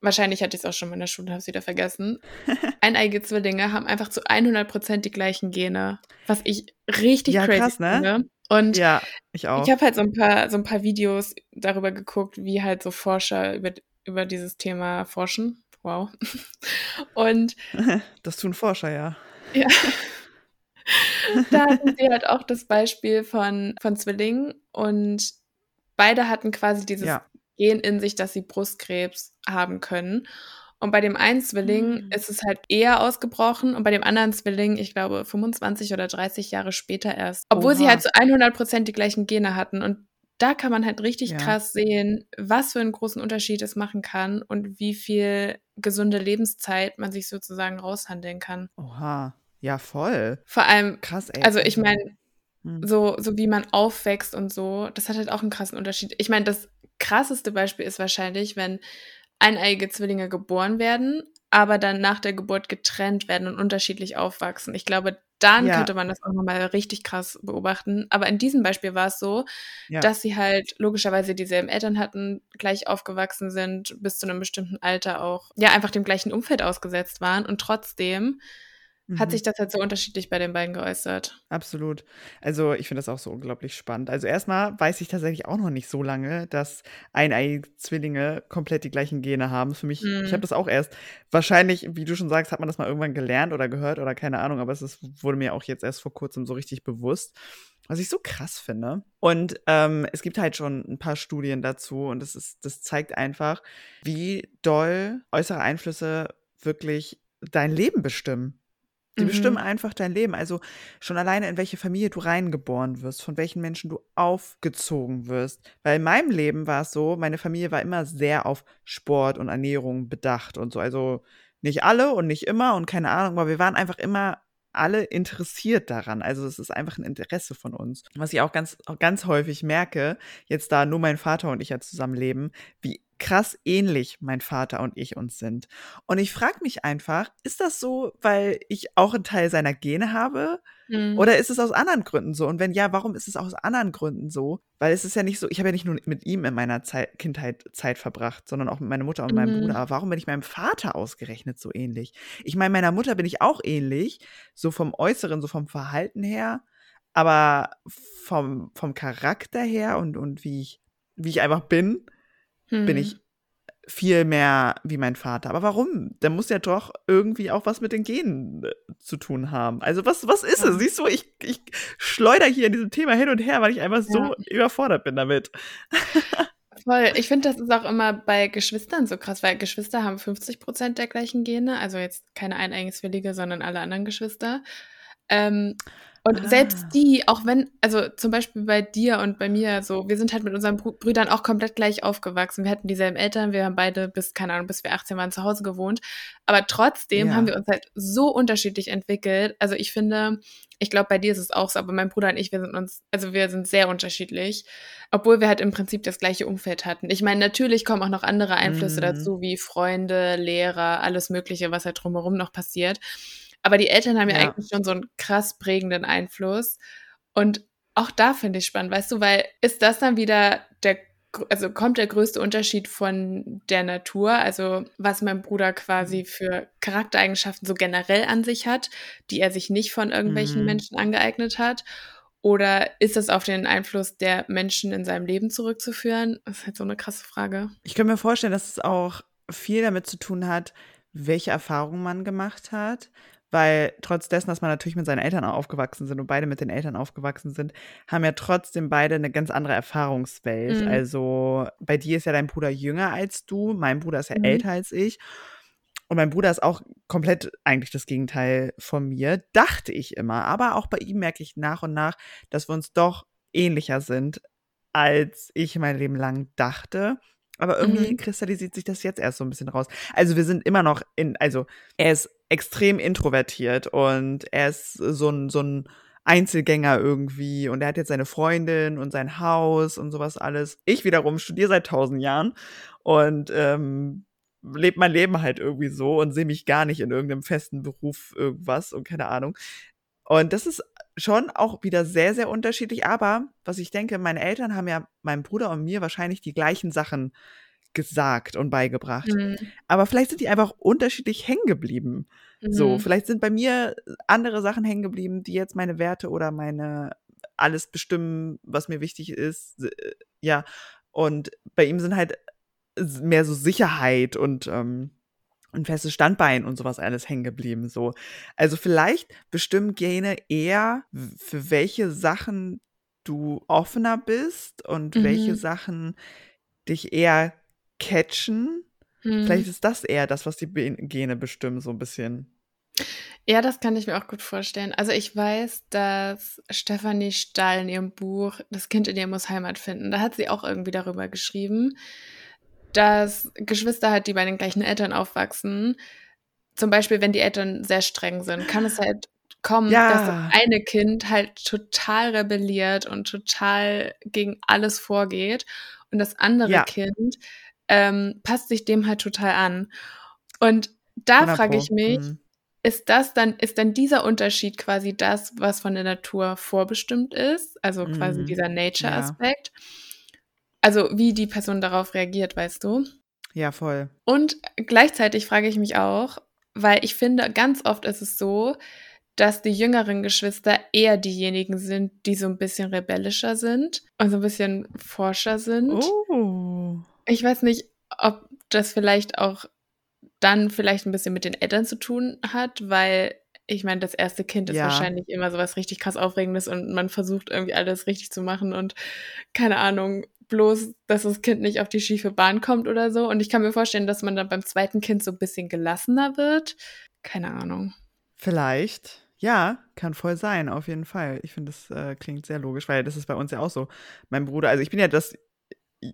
Wahrscheinlich hatte ich es auch schon mal in der Schule, habe es wieder vergessen. Eineige Zwillinge haben einfach zu 100 Prozent die gleichen Gene. Was ich richtig ja, crazy krass, ne? finde. Und ja, ich auch. Ich habe halt so ein paar so ein paar Videos darüber geguckt, wie halt so Forscher über über dieses Thema forschen. Wow. Und das tun Forscher ja. Ja. da hatten sie halt auch das Beispiel von von Zwillingen und beide hatten quasi dieses ja. Gen in sich, dass sie Brustkrebs haben können. Und bei dem einen Zwilling mhm. ist es halt eher ausgebrochen und bei dem anderen Zwilling, ich glaube, 25 oder 30 Jahre später erst. Obwohl Oha. sie halt zu 100 Prozent die gleichen Gene hatten. Und da kann man halt richtig ja. krass sehen, was für einen großen Unterschied es machen kann und wie viel gesunde Lebenszeit man sich sozusagen raushandeln kann. Oha, ja, voll. Vor allem, krass, ey. Also ich meine, hm. so, so wie man aufwächst und so, das hat halt auch einen krassen Unterschied. Ich meine, das krasseste Beispiel ist wahrscheinlich, wenn eineige Zwillinge geboren werden, aber dann nach der Geburt getrennt werden und unterschiedlich aufwachsen. Ich glaube, dann ja. könnte man das auch nochmal richtig krass beobachten. Aber in diesem Beispiel war es so, ja. dass sie halt logischerweise dieselben Eltern hatten, gleich aufgewachsen sind, bis zu einem bestimmten Alter auch, ja, einfach dem gleichen Umfeld ausgesetzt waren und trotzdem hat mhm. sich das halt so unterschiedlich bei den beiden geäußert. Absolut. Also ich finde das auch so unglaublich spannend. Also erstmal weiß ich tatsächlich auch noch nicht so lange, dass eineiige Zwillinge komplett die gleichen Gene haben. Für mich, mhm. ich habe das auch erst, wahrscheinlich, wie du schon sagst, hat man das mal irgendwann gelernt oder gehört oder keine Ahnung, aber es ist, wurde mir auch jetzt erst vor kurzem so richtig bewusst. Was ich so krass finde. Und ähm, es gibt halt schon ein paar Studien dazu und das, ist, das zeigt einfach, wie doll äußere Einflüsse wirklich dein Leben bestimmen. Die mhm. bestimmen einfach dein Leben. Also schon alleine, in welche Familie du reingeboren wirst, von welchen Menschen du aufgezogen wirst. Weil in meinem Leben war es so, meine Familie war immer sehr auf Sport und Ernährung bedacht und so. Also nicht alle und nicht immer und keine Ahnung, aber wir waren einfach immer alle interessiert daran. Also es ist einfach ein Interesse von uns. Was ich auch ganz, auch ganz häufig merke, jetzt da nur mein Vater und ich ja zusammenleben, wie krass ähnlich mein Vater und ich uns sind. Und ich frage mich einfach, ist das so, weil ich auch einen Teil seiner Gene habe? Mhm. Oder ist es aus anderen Gründen so? Und wenn ja, warum ist es aus anderen Gründen so? Weil es ist ja nicht so, ich habe ja nicht nur mit ihm in meiner Zeit, Kindheit Zeit verbracht, sondern auch mit meiner Mutter und mhm. meinem Bruder. Aber warum bin ich meinem Vater ausgerechnet so ähnlich? Ich meine, meiner Mutter bin ich auch ähnlich, so vom Äußeren, so vom Verhalten her. Aber vom, vom Charakter her und, und wie ich, wie ich einfach bin, hm. bin ich viel mehr wie mein Vater. Aber warum? Der muss ja doch irgendwie auch was mit den Genen äh, zu tun haben. Also was, was ist es? Siehst du, ich, ich schleuder hier in diesem Thema hin und her, weil ich einfach so ja. überfordert bin damit. Voll. Ich finde, das ist auch immer bei Geschwistern so krass, weil Geschwister haben 50 Prozent der gleichen Gene. Also jetzt keine Eineigenszwillige, sondern alle anderen Geschwister. Ähm, und ah. selbst die, auch wenn, also zum Beispiel bei dir und bei mir, so, wir sind halt mit unseren Brüdern auch komplett gleich aufgewachsen. Wir hatten dieselben Eltern, wir haben beide bis, keine Ahnung, bis wir 18 waren zu Hause gewohnt. Aber trotzdem ja. haben wir uns halt so unterschiedlich entwickelt. Also ich finde, ich glaube, bei dir ist es auch so, aber mein Bruder und ich, wir sind uns, also wir sind sehr unterschiedlich, obwohl wir halt im Prinzip das gleiche Umfeld hatten. Ich meine, natürlich kommen auch noch andere Einflüsse mhm. dazu, wie Freunde, Lehrer, alles Mögliche, was halt drumherum noch passiert. Aber die Eltern haben ja, ja eigentlich schon so einen krass prägenden Einfluss. Und auch da finde ich spannend, weißt du, weil ist das dann wieder der, also kommt der größte Unterschied von der Natur, also was mein Bruder quasi mhm. für Charaktereigenschaften so generell an sich hat, die er sich nicht von irgendwelchen mhm. Menschen angeeignet hat? Oder ist das auf den Einfluss der Menschen in seinem Leben zurückzuführen? Das ist halt so eine krasse Frage. Ich kann mir vorstellen, dass es auch viel damit zu tun hat, welche Erfahrungen man gemacht hat, weil trotz dessen, dass man natürlich mit seinen Eltern aufgewachsen sind und beide mit den Eltern aufgewachsen sind, haben ja trotzdem beide eine ganz andere Erfahrungswelt. Mhm. Also bei dir ist ja dein Bruder jünger als du, mein Bruder ist ja mhm. älter als ich. Und mein Bruder ist auch komplett eigentlich das Gegenteil von mir, dachte ich immer. Aber auch bei ihm merke ich nach und nach, dass wir uns doch ähnlicher sind, als ich mein Leben lang dachte. Aber irgendwie mhm. kristallisiert sich das jetzt erst so ein bisschen raus. Also wir sind immer noch in, also er ist extrem introvertiert und er ist so ein, so ein Einzelgänger irgendwie und er hat jetzt seine Freundin und sein Haus und sowas alles. Ich wiederum studiere seit tausend Jahren und ähm, lebe mein Leben halt irgendwie so und sehe mich gar nicht in irgendeinem festen Beruf irgendwas und keine Ahnung. Und das ist schon auch wieder sehr, sehr unterschiedlich. Aber was ich denke, meine Eltern haben ja meinem Bruder und mir wahrscheinlich die gleichen Sachen gesagt und beigebracht. Mhm. Aber vielleicht sind die einfach unterschiedlich hängen geblieben. Mhm. So, vielleicht sind bei mir andere Sachen hängen geblieben, die jetzt meine Werte oder meine alles bestimmen, was mir wichtig ist. Äh, ja, und bei ihm sind halt mehr so Sicherheit und ähm, ein festes Standbein und sowas alles hängen geblieben. So. Also vielleicht bestimmen Gene eher, für welche Sachen du offener bist und mhm. welche Sachen dich eher catchen. Hm. Vielleicht ist das eher das, was die Gene bestimmen, so ein bisschen. Ja, das kann ich mir auch gut vorstellen. Also ich weiß, dass Stefanie Stahl in ihrem Buch Das Kind in dir muss Heimat finden, da hat sie auch irgendwie darüber geschrieben, dass Geschwister halt, die bei den gleichen Eltern aufwachsen, zum Beispiel, wenn die Eltern sehr streng sind, kann es halt kommen, ja. dass das eine Kind halt total rebelliert und total gegen alles vorgeht und das andere ja. Kind ähm, passt sich dem halt total an. Und da frage ich mich, mhm. ist das dann, ist dann dieser Unterschied quasi das, was von der Natur vorbestimmt ist? Also quasi mhm. dieser Nature-Aspekt? Ja. Also wie die Person darauf reagiert, weißt du? Ja, voll. Und gleichzeitig frage ich mich auch, weil ich finde, ganz oft ist es so, dass die jüngeren Geschwister eher diejenigen sind, die so ein bisschen rebellischer sind und so ein bisschen forscher sind. Oh. Ich weiß nicht, ob das vielleicht auch dann vielleicht ein bisschen mit den Eltern zu tun hat, weil ich meine, das erste Kind ist ja. wahrscheinlich immer so was richtig krass Aufregendes und man versucht irgendwie alles richtig zu machen und keine Ahnung, bloß, dass das Kind nicht auf die schiefe Bahn kommt oder so. Und ich kann mir vorstellen, dass man dann beim zweiten Kind so ein bisschen gelassener wird. Keine Ahnung. Vielleicht. Ja, kann voll sein, auf jeden Fall. Ich finde, das äh, klingt sehr logisch, weil das ist bei uns ja auch so. Mein Bruder, also ich bin ja das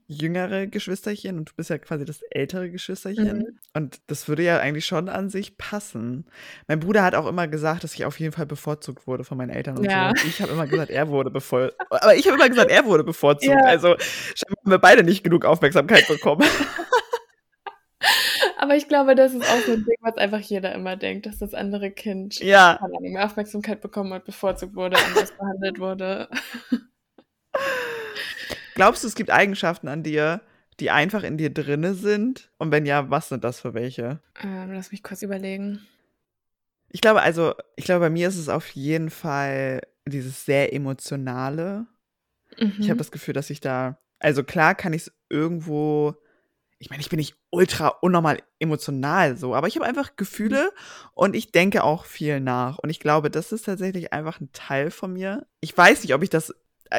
jüngere Geschwisterchen und du bist ja quasi das ältere Geschwisterchen. Mhm. Und das würde ja eigentlich schon an sich passen. Mein Bruder hat auch immer gesagt, dass ich auf jeden Fall bevorzugt wurde von meinen Eltern und ja. so. Und ich habe immer gesagt, er wurde bevorzugt. Aber ich habe immer gesagt, er wurde bevorzugt. Ja. Also haben wir beide nicht genug Aufmerksamkeit bekommen. Aber ich glaube, das ist auch so ein Ding, was einfach jeder immer denkt, dass das andere Kind ja. mehr Aufmerksamkeit bekommen hat, bevorzugt wurde, anders behandelt wurde. Glaubst du, es gibt Eigenschaften an dir, die einfach in dir drinne sind? Und wenn ja, was sind das für welche? Ähm, lass mich kurz überlegen. Ich glaube, also, ich glaube, bei mir ist es auf jeden Fall dieses sehr emotionale. Mhm. Ich habe das Gefühl, dass ich da, also klar kann ich es irgendwo, ich meine, ich bin nicht ultra unnormal emotional so, aber ich habe einfach Gefühle mhm. und ich denke auch viel nach. Und ich glaube, das ist tatsächlich einfach ein Teil von mir. Ich weiß nicht, ob ich das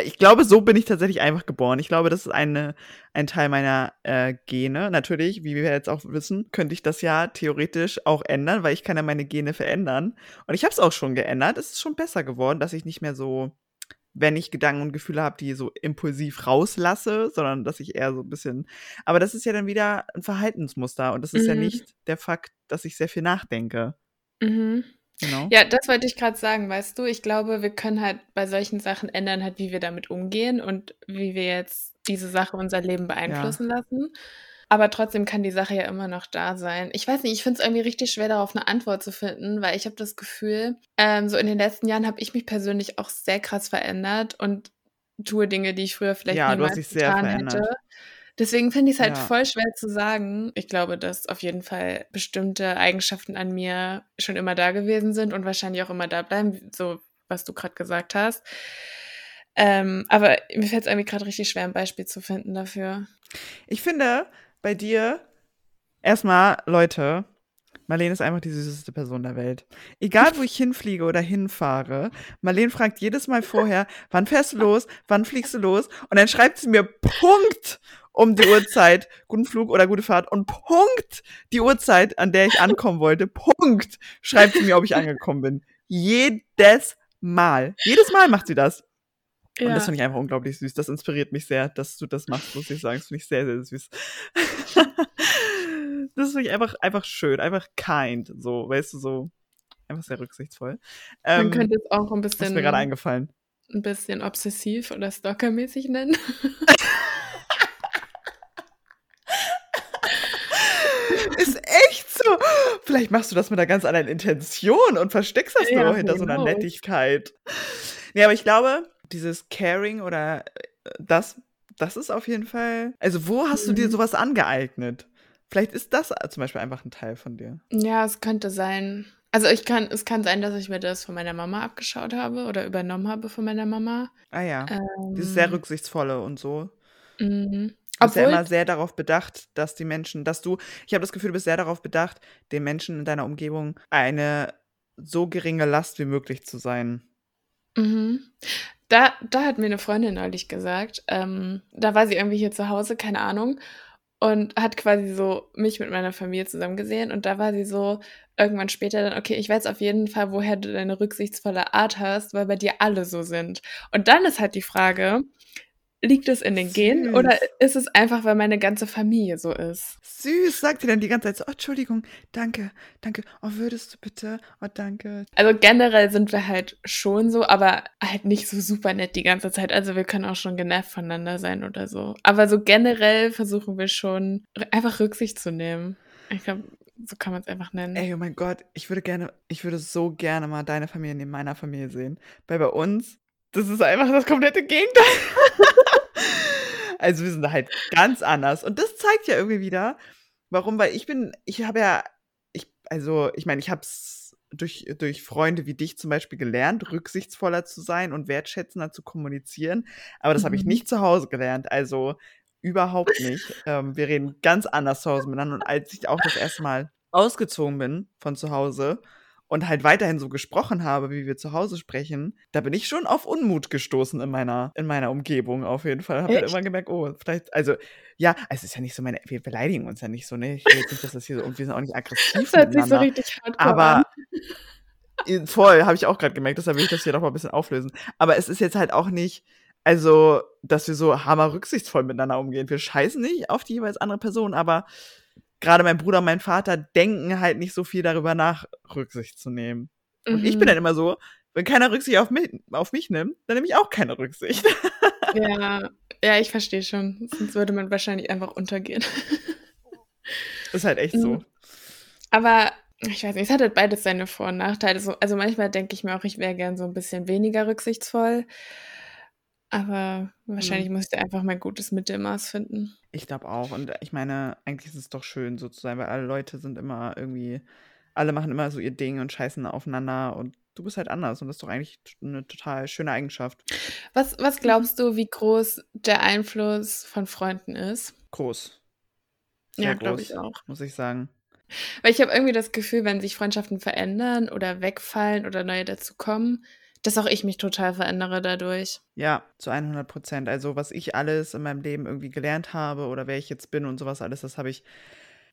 ich glaube, so bin ich tatsächlich einfach geboren. Ich glaube, das ist eine, ein Teil meiner äh, Gene. Natürlich, wie wir jetzt auch wissen, könnte ich das ja theoretisch auch ändern, weil ich kann ja meine Gene verändern. Und ich habe es auch schon geändert. Es ist schon besser geworden, dass ich nicht mehr so, wenn ich Gedanken und Gefühle habe, die so impulsiv rauslasse, sondern dass ich eher so ein bisschen. Aber das ist ja dann wieder ein Verhaltensmuster und das ist mhm. ja nicht der Fakt, dass ich sehr viel nachdenke. Mhm. Genau. Ja, das wollte ich gerade sagen, weißt du. Ich glaube, wir können halt bei solchen Sachen ändern, halt, wie wir damit umgehen und wie wir jetzt diese Sache unser Leben beeinflussen ja. lassen. Aber trotzdem kann die Sache ja immer noch da sein. Ich weiß nicht, ich finde es irgendwie richtig schwer, darauf eine Antwort zu finden, weil ich habe das Gefühl, ähm, so in den letzten Jahren habe ich mich persönlich auch sehr krass verändert und tue Dinge, die ich früher vielleicht ja, niemals getan hätte. Deswegen finde ich es halt ja. voll schwer zu sagen. Ich glaube, dass auf jeden Fall bestimmte Eigenschaften an mir schon immer da gewesen sind und wahrscheinlich auch immer da bleiben, so was du gerade gesagt hast. Ähm, aber mir fällt es irgendwie gerade richtig schwer, ein Beispiel zu finden dafür. Ich finde bei dir erstmal, Leute, Marlene ist einfach die süßeste Person der Welt. Egal, wo ich hinfliege oder hinfahre, Marlene fragt jedes Mal vorher, wann fährst du los, wann fliegst du los? Und dann schreibt sie mir Punkt um die Uhrzeit, guten Flug oder gute Fahrt und Punkt die Uhrzeit, an der ich ankommen wollte, Punkt, schreibt sie mir, ob ich angekommen bin. Jedes Mal. Jedes Mal macht sie das. Ja. Und das finde ich einfach unglaublich süß. Das inspiriert mich sehr, dass du das machst, muss ich sagen. Das finde ich sehr, sehr süß. das finde ich einfach, einfach schön, einfach kind, so, weißt du, so einfach sehr rücksichtsvoll. Man ähm, könnte es auch ein bisschen. Ist mir gerade eingefallen. Ein bisschen obsessiv oder stalkermäßig nennen. Ist echt so. Vielleicht machst du das mit einer ganz anderen Intention und versteckst das ja, nur hinter so einer genau. Nettigkeit. Nee, aber ich glaube, dieses Caring oder äh, das, das ist auf jeden Fall. Also, wo hast mhm. du dir mhm. sowas angeeignet? Vielleicht ist das zum Beispiel einfach ein Teil von dir. Ja, es könnte sein. Also ich kann, es kann sein, dass ich mir das von meiner Mama abgeschaut habe oder übernommen habe von meiner Mama. Ah ja. Ähm, Dieses sehr rücksichtsvolle und so. Mhm. Du bist ja immer sehr darauf bedacht, dass die Menschen, dass du, ich habe das Gefühl, du bist sehr darauf bedacht, den Menschen in deiner Umgebung eine so geringe Last wie möglich zu sein. Mhm. Da, da hat mir eine Freundin neulich gesagt, ähm, da war sie irgendwie hier zu Hause, keine Ahnung, und hat quasi so mich mit meiner Familie zusammen gesehen und da war sie so irgendwann später dann, okay, ich weiß auf jeden Fall, woher du deine rücksichtsvolle Art hast, weil bei dir alle so sind. Und dann ist halt die Frage, Liegt es in den Süß. Genen oder ist es einfach, weil meine ganze Familie so ist? Süß, sagt ihr dann die ganze Zeit so, oh, Entschuldigung, danke, danke, oh, würdest du bitte, oh, danke. Also generell sind wir halt schon so, aber halt nicht so super nett die ganze Zeit. Also wir können auch schon genervt voneinander sein oder so. Aber so generell versuchen wir schon, einfach Rücksicht zu nehmen. Ich glaube, so kann man es einfach nennen. Ey, oh mein Gott, ich würde gerne, ich würde so gerne mal deine Familie neben meiner Familie sehen. Weil bei uns, das ist einfach das komplette Gegenteil. Also wir sind halt ganz anders. Und das zeigt ja irgendwie wieder, warum, weil ich bin, ich habe ja, ich, also ich meine, ich habe es durch, durch Freunde wie dich zum Beispiel gelernt, rücksichtsvoller zu sein und wertschätzender zu kommunizieren. Aber das mhm. habe ich mhm. nicht zu Hause gelernt. Also überhaupt nicht. ähm, wir reden ganz anders zu Hause miteinander. Und als ich auch das erste Mal ausgezogen bin von zu Hause und halt weiterhin so gesprochen habe, wie wir zu Hause sprechen, da bin ich schon auf Unmut gestoßen in meiner, in meiner Umgebung auf jeden Fall. Habe halt immer gemerkt, oh, vielleicht, also, ja, es ist ja nicht so meine, wir beleidigen uns ja nicht so, ne? Ich will jetzt nicht, dass das hier so, und wir sind auch nicht aggressiv Das hört sich so richtig hardcore Aber an. voll, habe ich auch gerade gemerkt, deshalb will ich das hier doch mal ein bisschen auflösen. Aber es ist jetzt halt auch nicht, also, dass wir so hammer rücksichtsvoll miteinander umgehen. Wir scheißen nicht auf die jeweils andere Person, aber gerade mein Bruder und mein Vater denken halt nicht so viel darüber nach, Rücksicht zu nehmen. Mhm. Und ich bin mhm. dann immer so, wenn keiner Rücksicht auf mich, auf mich nimmt, dann nehme ich auch keine Rücksicht. Ja, ja, ich verstehe schon. Sonst würde man wahrscheinlich einfach untergehen. Ist halt echt so. Mhm. Aber ich weiß nicht, es hat halt beides seine Vor- und Nachteile. So, also manchmal denke ich mir auch, ich wäre gern so ein bisschen weniger rücksichtsvoll. Aber wahrscheinlich mhm. muss ich einfach mein gutes Mittelmaß finden. Ich glaube auch. Und ich meine, eigentlich ist es doch schön, so zu sein, weil alle Leute sind immer irgendwie, alle machen immer so ihr Ding und scheißen aufeinander und du bist halt anders und das ist doch eigentlich eine total schöne Eigenschaft. Was, was mhm. glaubst du, wie groß der Einfluss von Freunden ist? Groß. Sehr ja, glaube ich auch. Muss ich sagen. Weil ich habe irgendwie das Gefühl, wenn sich Freundschaften verändern oder wegfallen oder neue dazukommen, dass auch ich mich total verändere dadurch. Ja, zu 100 Prozent. Also was ich alles in meinem Leben irgendwie gelernt habe oder wer ich jetzt bin und sowas alles, das habe ich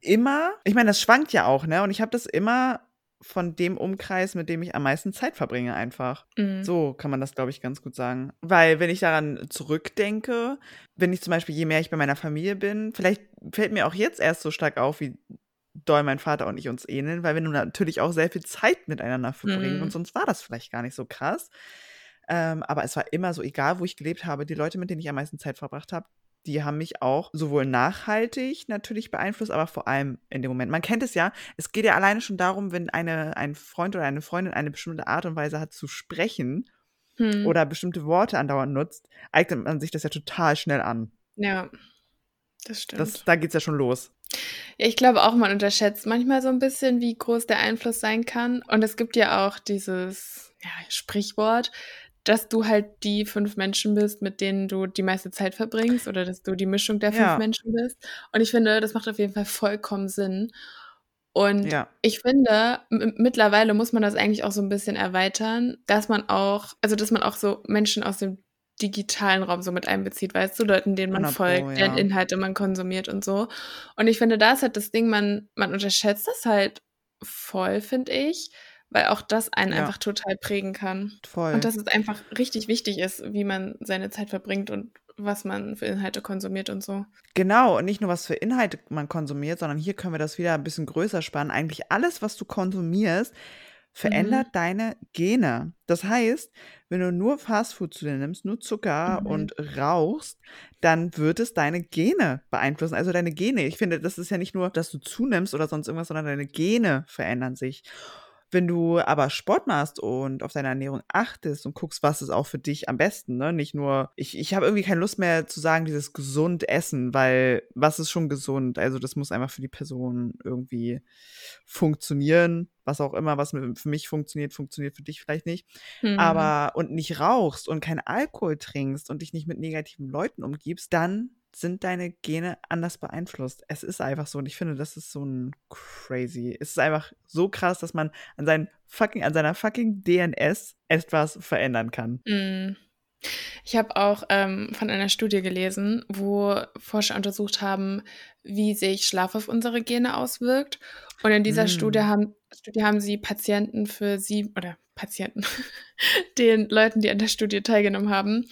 immer, ich meine, das schwankt ja auch, ne? Und ich habe das immer von dem Umkreis, mit dem ich am meisten Zeit verbringe, einfach. Mhm. So kann man das, glaube ich, ganz gut sagen. Weil, wenn ich daran zurückdenke, wenn ich zum Beispiel, je mehr ich bei meiner Familie bin, vielleicht fällt mir auch jetzt erst so stark auf, wie doll mein Vater und ich uns ähneln, weil wir nun natürlich auch sehr viel Zeit miteinander verbringen mhm. und sonst war das vielleicht gar nicht so krass. Ähm, aber es war immer so, egal wo ich gelebt habe, die Leute, mit denen ich am meisten Zeit verbracht habe, die haben mich auch sowohl nachhaltig natürlich beeinflusst, aber vor allem in dem Moment. Man kennt es ja, es geht ja alleine schon darum, wenn eine, ein Freund oder eine Freundin eine bestimmte Art und Weise hat zu sprechen hm. oder bestimmte Worte andauernd nutzt, eignet man sich das ja total schnell an. Ja, das stimmt. Das, da geht es ja schon los. Ja, ich glaube auch, man unterschätzt manchmal so ein bisschen, wie groß der Einfluss sein kann. Und es gibt ja auch dieses ja, Sprichwort, dass du halt die fünf Menschen bist, mit denen du die meiste Zeit verbringst oder dass du die Mischung der fünf ja. Menschen bist. Und ich finde, das macht auf jeden Fall vollkommen Sinn. Und ja. ich finde, mittlerweile muss man das eigentlich auch so ein bisschen erweitern, dass man auch, also dass man auch so Menschen aus dem digitalen Raum so mit einbezieht, weißt du, Leuten, denen man folgt, Pro, ja. deren Inhalte man konsumiert und so. Und ich finde, da ist halt das Ding, man, man unterschätzt das halt voll, finde ich, weil auch das einen ja. einfach total prägen kann. Voll. Und dass es einfach richtig wichtig ist, wie man seine Zeit verbringt und was man für Inhalte konsumiert und so. Genau, und nicht nur was für Inhalte man konsumiert, sondern hier können wir das wieder ein bisschen größer spannen. Eigentlich alles, was du konsumierst, verändert mhm. deine Gene. Das heißt, wenn du nur Fastfood zu dir nimmst, nur Zucker mhm. und rauchst, dann wird es deine Gene beeinflussen. Also deine Gene. Ich finde, das ist ja nicht nur, dass du zunimmst oder sonst irgendwas, sondern deine Gene verändern sich. Wenn du aber Sport machst und auf deine Ernährung achtest und guckst, was ist auch für dich am besten, ne? Nicht nur, ich, ich habe irgendwie keine Lust mehr zu sagen, dieses gesund essen, weil was ist schon gesund? Also das muss einfach für die Person irgendwie funktionieren. Was auch immer, was für mich funktioniert, funktioniert für dich vielleicht nicht. Mhm. Aber und nicht rauchst und keinen Alkohol trinkst und dich nicht mit negativen Leuten umgibst, dann sind deine Gene anders beeinflusst. Es ist einfach so. Und ich finde, das ist so ein crazy. Es ist einfach so krass, dass man an, seinen fucking, an seiner fucking DNS etwas verändern kann. Mm. Ich habe auch ähm, von einer Studie gelesen, wo Forscher untersucht haben, wie sich Schlaf auf unsere Gene auswirkt. Und in dieser mm. Studie, haben, Studie haben sie Patienten für sie, oder Patienten, den Leuten, die an der Studie teilgenommen haben,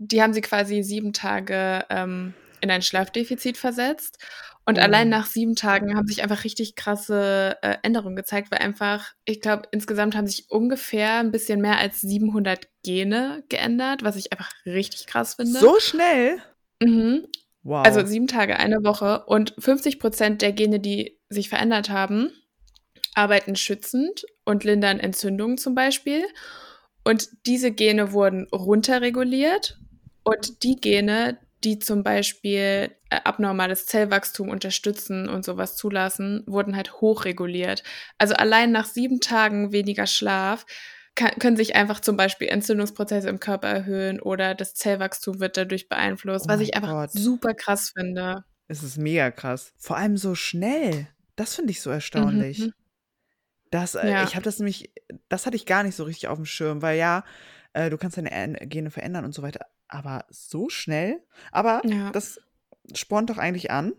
die haben sie quasi sieben Tage ähm, in ein Schlafdefizit versetzt. Und oh. allein nach sieben Tagen haben sich einfach richtig krasse äh, Änderungen gezeigt, weil einfach, ich glaube, insgesamt haben sich ungefähr ein bisschen mehr als 700 Gene geändert, was ich einfach richtig krass finde. So schnell? Mhm. Wow. Also sieben Tage, eine Woche. Und 50 Prozent der Gene, die sich verändert haben, arbeiten schützend und lindern Entzündungen zum Beispiel. Und diese Gene wurden runterreguliert und die Gene, die zum Beispiel äh, abnormales Zellwachstum unterstützen und sowas zulassen, wurden halt hochreguliert. Also allein nach sieben Tagen weniger Schlaf kann, können sich einfach zum Beispiel Entzündungsprozesse im Körper erhöhen oder das Zellwachstum wird dadurch beeinflusst, oh was ich einfach Gott. super krass finde. Es ist mega krass. Vor allem so schnell. Das finde ich so erstaunlich. Mhm. Das, äh, ja. ich habe das nämlich, das hatte ich gar nicht so richtig auf dem Schirm, weil ja, äh, du kannst deine Gene verändern und so weiter aber so schnell. Aber ja. das spornt doch eigentlich an.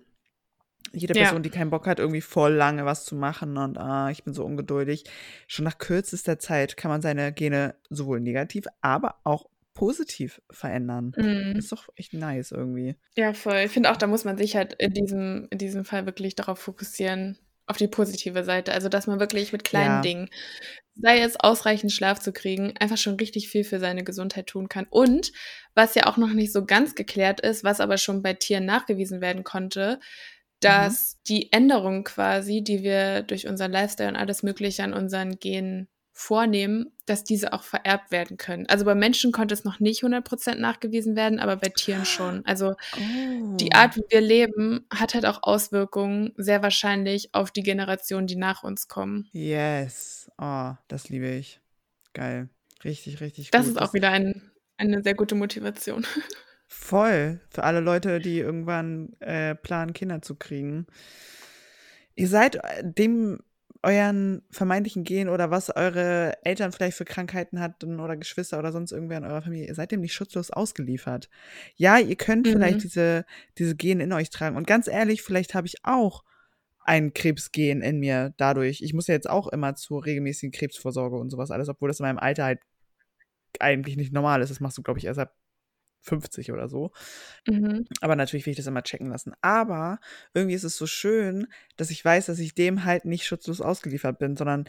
Jede Person, ja. die keinen Bock hat, irgendwie voll lange was zu machen und ah, ich bin so ungeduldig. Schon nach kürzester Zeit kann man seine Gene sowohl negativ, aber auch positiv verändern. Mm. Ist doch echt nice irgendwie. Ja, voll. Ich finde auch, da muss man sich halt in diesem, in diesem Fall wirklich darauf fokussieren, auf die positive Seite. Also, dass man wirklich mit kleinen ja. Dingen, sei es ausreichend Schlaf zu kriegen, einfach schon richtig viel für seine Gesundheit tun kann. Und was ja auch noch nicht so ganz geklärt ist, was aber schon bei Tieren nachgewiesen werden konnte, dass mhm. die Änderungen quasi, die wir durch unseren Lifestyle und alles Mögliche an unseren Genen vornehmen, dass diese auch vererbt werden können. Also bei Menschen konnte es noch nicht 100% nachgewiesen werden, aber bei Tieren schon. Also oh. die Art, wie wir leben, hat halt auch Auswirkungen, sehr wahrscheinlich auf die Generationen, die nach uns kommen. Yes. Oh, das liebe ich. Geil. Richtig, richtig das gut. Das ist auch wieder ein, eine sehr gute Motivation. Voll. Für alle Leute, die irgendwann äh, planen, Kinder zu kriegen. Ihr seid äh, dem euren vermeintlichen Gen oder was eure Eltern vielleicht für Krankheiten hatten oder Geschwister oder sonst irgendwer in eurer Familie, ihr seid dem nicht schutzlos ausgeliefert. Ja, ihr könnt mhm. vielleicht diese, diese Gene in euch tragen. Und ganz ehrlich, vielleicht habe ich auch ein Krebsgen in mir dadurch. Ich muss ja jetzt auch immer zur regelmäßigen Krebsvorsorge und sowas alles, obwohl das in meinem Alter halt eigentlich nicht normal ist. Das machst du, glaube ich, erst ab 50 oder so. Mhm. Aber natürlich will ich das immer checken lassen. Aber irgendwie ist es so schön, dass ich weiß, dass ich dem halt nicht schutzlos ausgeliefert bin, sondern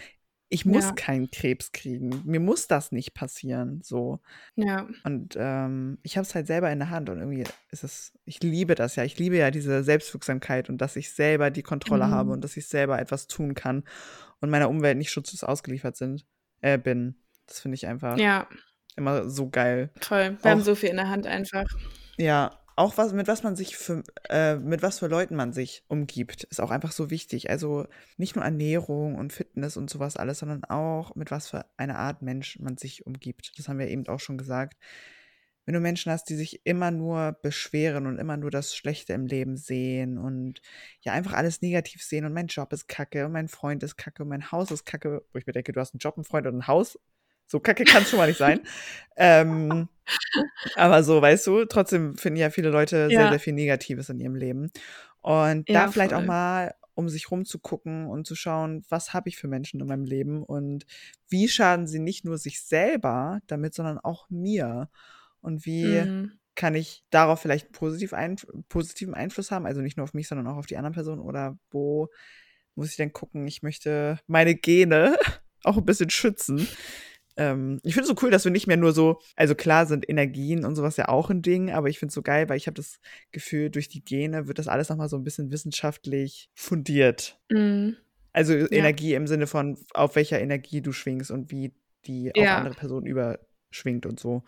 ich muss ja. keinen Krebs kriegen. Mir muss das nicht passieren. So. Ja. Und ähm, ich habe es halt selber in der Hand und irgendwie ist es, ich liebe das ja. Ich liebe ja diese Selbstwirksamkeit und dass ich selber die Kontrolle mhm. habe und dass ich selber etwas tun kann und meiner Umwelt nicht schutzlos ausgeliefert sind, äh, bin. Das finde ich einfach. Ja immer so geil. Toll. Wir auch, haben so viel in der Hand einfach. Ja, auch was, mit was man sich für, äh, mit was für Leuten man sich umgibt, ist auch einfach so wichtig. Also nicht nur Ernährung und Fitness und sowas alles, sondern auch mit was für eine Art Mensch man sich umgibt. Das haben wir eben auch schon gesagt. Wenn du Menschen hast, die sich immer nur beschweren und immer nur das Schlechte im Leben sehen und ja einfach alles negativ sehen und mein Job ist kacke und mein Freund ist kacke und mein Haus ist kacke, wo ich mir denke, du hast einen Job, einen Freund und ein Haus, so kacke kann es schon mal nicht sein. ähm, aber so, weißt du, trotzdem finden ja viele Leute sehr, ja. sehr viel Negatives in ihrem Leben. Und ja, da vielleicht voll. auch mal um sich rumzugucken und zu schauen, was habe ich für Menschen in meinem Leben und wie schaden sie nicht nur sich selber damit, sondern auch mir. Und wie mhm. kann ich darauf vielleicht positiv ein, positiven Einfluss haben, also nicht nur auf mich, sondern auch auf die anderen Personen oder wo muss ich denn gucken, ich möchte meine Gene auch ein bisschen schützen. Ähm, ich finde es so cool, dass wir nicht mehr nur so, also klar sind Energien und sowas ja auch ein Ding, aber ich finde es so geil, weil ich habe das Gefühl, durch die Gene wird das alles nochmal so ein bisschen wissenschaftlich fundiert. Mhm. Also ja. Energie im Sinne von, auf welcher Energie du schwingst und wie die auf ja. andere Personen überschwingt und so.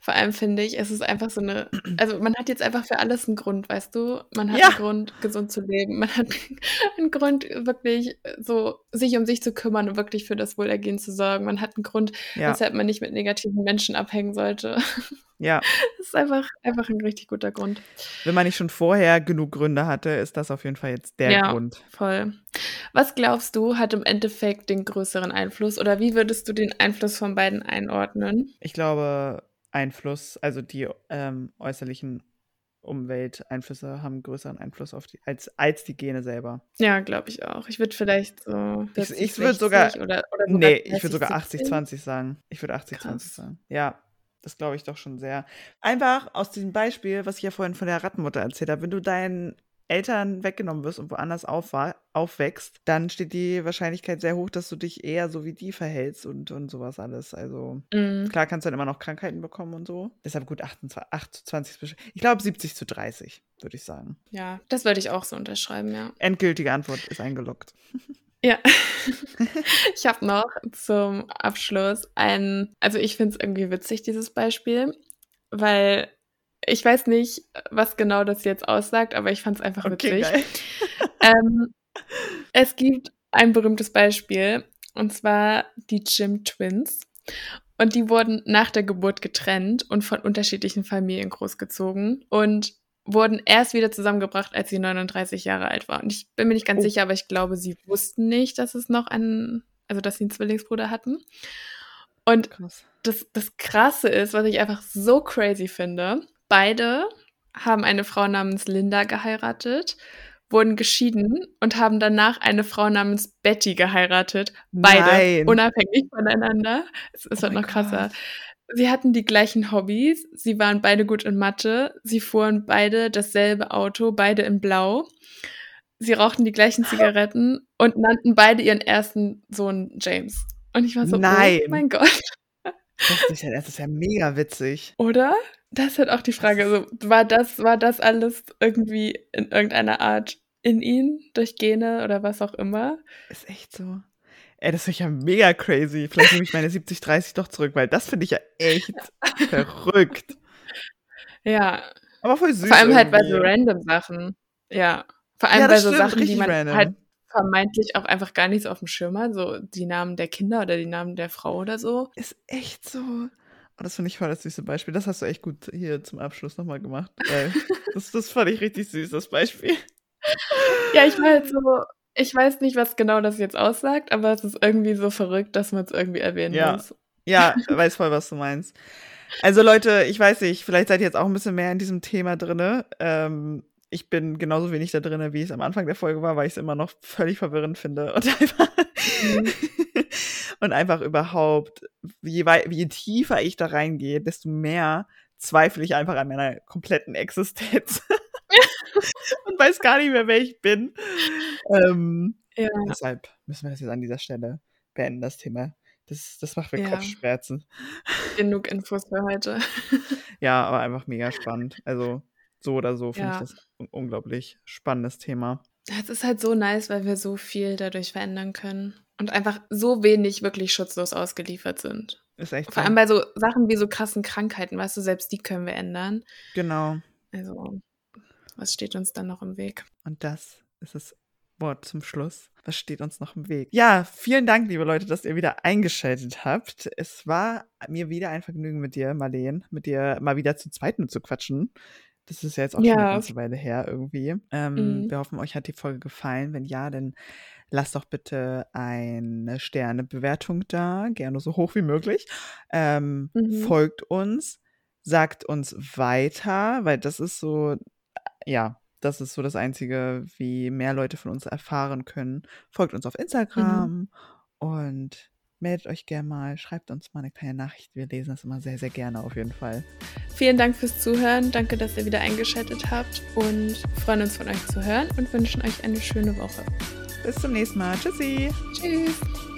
Vor allem finde ich, es ist einfach so eine, also man hat jetzt einfach für alles einen Grund, weißt du? Man hat ja. einen Grund, gesund zu leben. Man hat einen Grund, wirklich so sich um sich zu kümmern und wirklich für das Wohlergehen zu sorgen. Man hat einen Grund, ja. weshalb man nicht mit negativen Menschen abhängen sollte. Ja. Das ist einfach, einfach ein richtig guter Grund. Wenn man nicht schon vorher genug Gründe hatte, ist das auf jeden Fall jetzt der ja, Grund. Voll. Was glaubst du, hat im Endeffekt den größeren Einfluss oder wie würdest du den Einfluss von beiden einordnen? Ich glaube, Einfluss, also die ähm, äußerlichen Umwelteinflüsse haben größeren Einfluss auf die, als, als die Gene selber. Ja, glaube ich auch. Ich würde vielleicht so. 40, ich, ich würde sogar. Oder, oder sogar nee, ich würde sogar 80-20 sagen. Ich würde 80-20 sagen. Ja, das glaube ich doch schon sehr. Einfach aus diesem Beispiel, was ich ja vorhin von der Rattenmutter erzählt habe, wenn du deinen Eltern weggenommen wirst und woanders aufwächst, dann steht die Wahrscheinlichkeit sehr hoch, dass du dich eher so wie die verhältst und, und sowas alles. Also mm. klar kannst du dann immer noch Krankheiten bekommen und so. Deshalb gut 28, 28 ich glaube 70 zu 30, würde ich sagen. Ja, das würde ich auch so unterschreiben, ja. Endgültige Antwort ist eingeloggt. Ja, ich habe noch zum Abschluss ein, also ich finde es irgendwie witzig, dieses Beispiel, weil ich weiß nicht, was genau das jetzt aussagt, aber ich fand es einfach okay, witzig. ähm, es gibt ein berühmtes Beispiel, und zwar die Jim Twins. Und die wurden nach der Geburt getrennt und von unterschiedlichen Familien großgezogen und wurden erst wieder zusammengebracht, als sie 39 Jahre alt war. Und ich bin mir nicht ganz oh. sicher, aber ich glaube, sie wussten nicht, dass es noch einen, also dass sie einen Zwillingsbruder hatten. Und das, das Krasse ist, was ich einfach so crazy finde, Beide haben eine Frau namens Linda geheiratet, wurden geschieden und haben danach eine Frau namens Betty geheiratet. Beide, Nein. unabhängig voneinander. Es, es oh wird noch krasser. Sie hatten die gleichen Hobbys, sie waren beide gut in Mathe, sie fuhren beide dasselbe Auto, beide in Blau. Sie rauchten die gleichen Zigaretten und nannten beide ihren ersten Sohn James. Und ich war so, oh Nein. oh mein Gott. Das ist, ja, das ist ja mega witzig. Oder? Das ist halt auch die Frage. Also, war, das, war das alles irgendwie in irgendeiner Art in ihn, durch Gene oder was auch immer? Ist echt so. Ey, das ist ja mega crazy. Vielleicht nehme ich meine 70-30 doch zurück, weil das finde ich ja echt verrückt. Ja. Aber voll süß. Vor allem irgendwie. halt bei so random Sachen. Ja. Vor allem ja, bei so stimmt, Sachen, die man random. halt vermeintlich auch einfach gar nichts auf dem Schirm hat, so die Namen der Kinder oder die Namen der Frau oder so. Ist echt so. Oh, das finde ich voll das süße Beispiel. Das hast du echt gut hier zum Abschluss nochmal gemacht. das, das fand ich richtig süß, das Beispiel. Ja, ich war halt so, ich weiß nicht, was genau das jetzt aussagt, aber es ist irgendwie so verrückt, dass man es irgendwie erwähnen ja. muss. Ja, weiß voll, was du meinst. Also Leute, ich weiß nicht, vielleicht seid ihr jetzt auch ein bisschen mehr in diesem Thema drin. Ähm, ich bin genauso wenig da drin, wie es am Anfang der Folge war, weil ich es immer noch völlig verwirrend finde. Und einfach, mhm. und einfach überhaupt, je, je tiefer ich da reingehe, desto mehr zweifle ich einfach an meiner kompletten Existenz. und weiß gar nicht mehr, wer ich bin. Ähm, ja. Deshalb müssen wir das jetzt an dieser Stelle beenden, das Thema. Das, das macht mir ja. Kopfschmerzen. Genug Infos für heute. ja, aber einfach mega spannend. Also so oder so finde ja. ich das ein unglaublich spannendes Thema. Es ist halt so nice, weil wir so viel dadurch verändern können und einfach so wenig wirklich schutzlos ausgeliefert sind. Ist echt. Vor allem bei so Sachen wie so krassen Krankheiten, weißt du, selbst die können wir ändern. Genau. Also, was steht uns dann noch im Weg? Und das ist das Wort zum Schluss. Was steht uns noch im Weg? Ja, vielen Dank, liebe Leute, dass ihr wieder eingeschaltet habt. Es war mir wieder ein Vergnügen mit dir, Marleen, mit dir mal wieder zu zweit zu quatschen. Das ist ja jetzt auch ja. schon eine ganze Weile her irgendwie. Ähm, mhm. Wir hoffen, euch hat die Folge gefallen. Wenn ja, dann lasst doch bitte eine Sternebewertung da, gerne so hoch wie möglich. Ähm, mhm. Folgt uns, sagt uns weiter, weil das ist so, ja, das ist so das Einzige, wie mehr Leute von uns erfahren können. Folgt uns auf mhm. Instagram mhm. und meldet euch gerne mal, schreibt uns mal eine kleine Nachricht. Wir lesen das immer sehr, sehr gerne auf jeden Fall. Vielen Dank fürs Zuhören. Danke, dass ihr wieder eingeschaltet habt und freuen uns von euch zu hören und wünschen euch eine schöne Woche. Bis zum nächsten Mal. Tschüssi. Tschüss.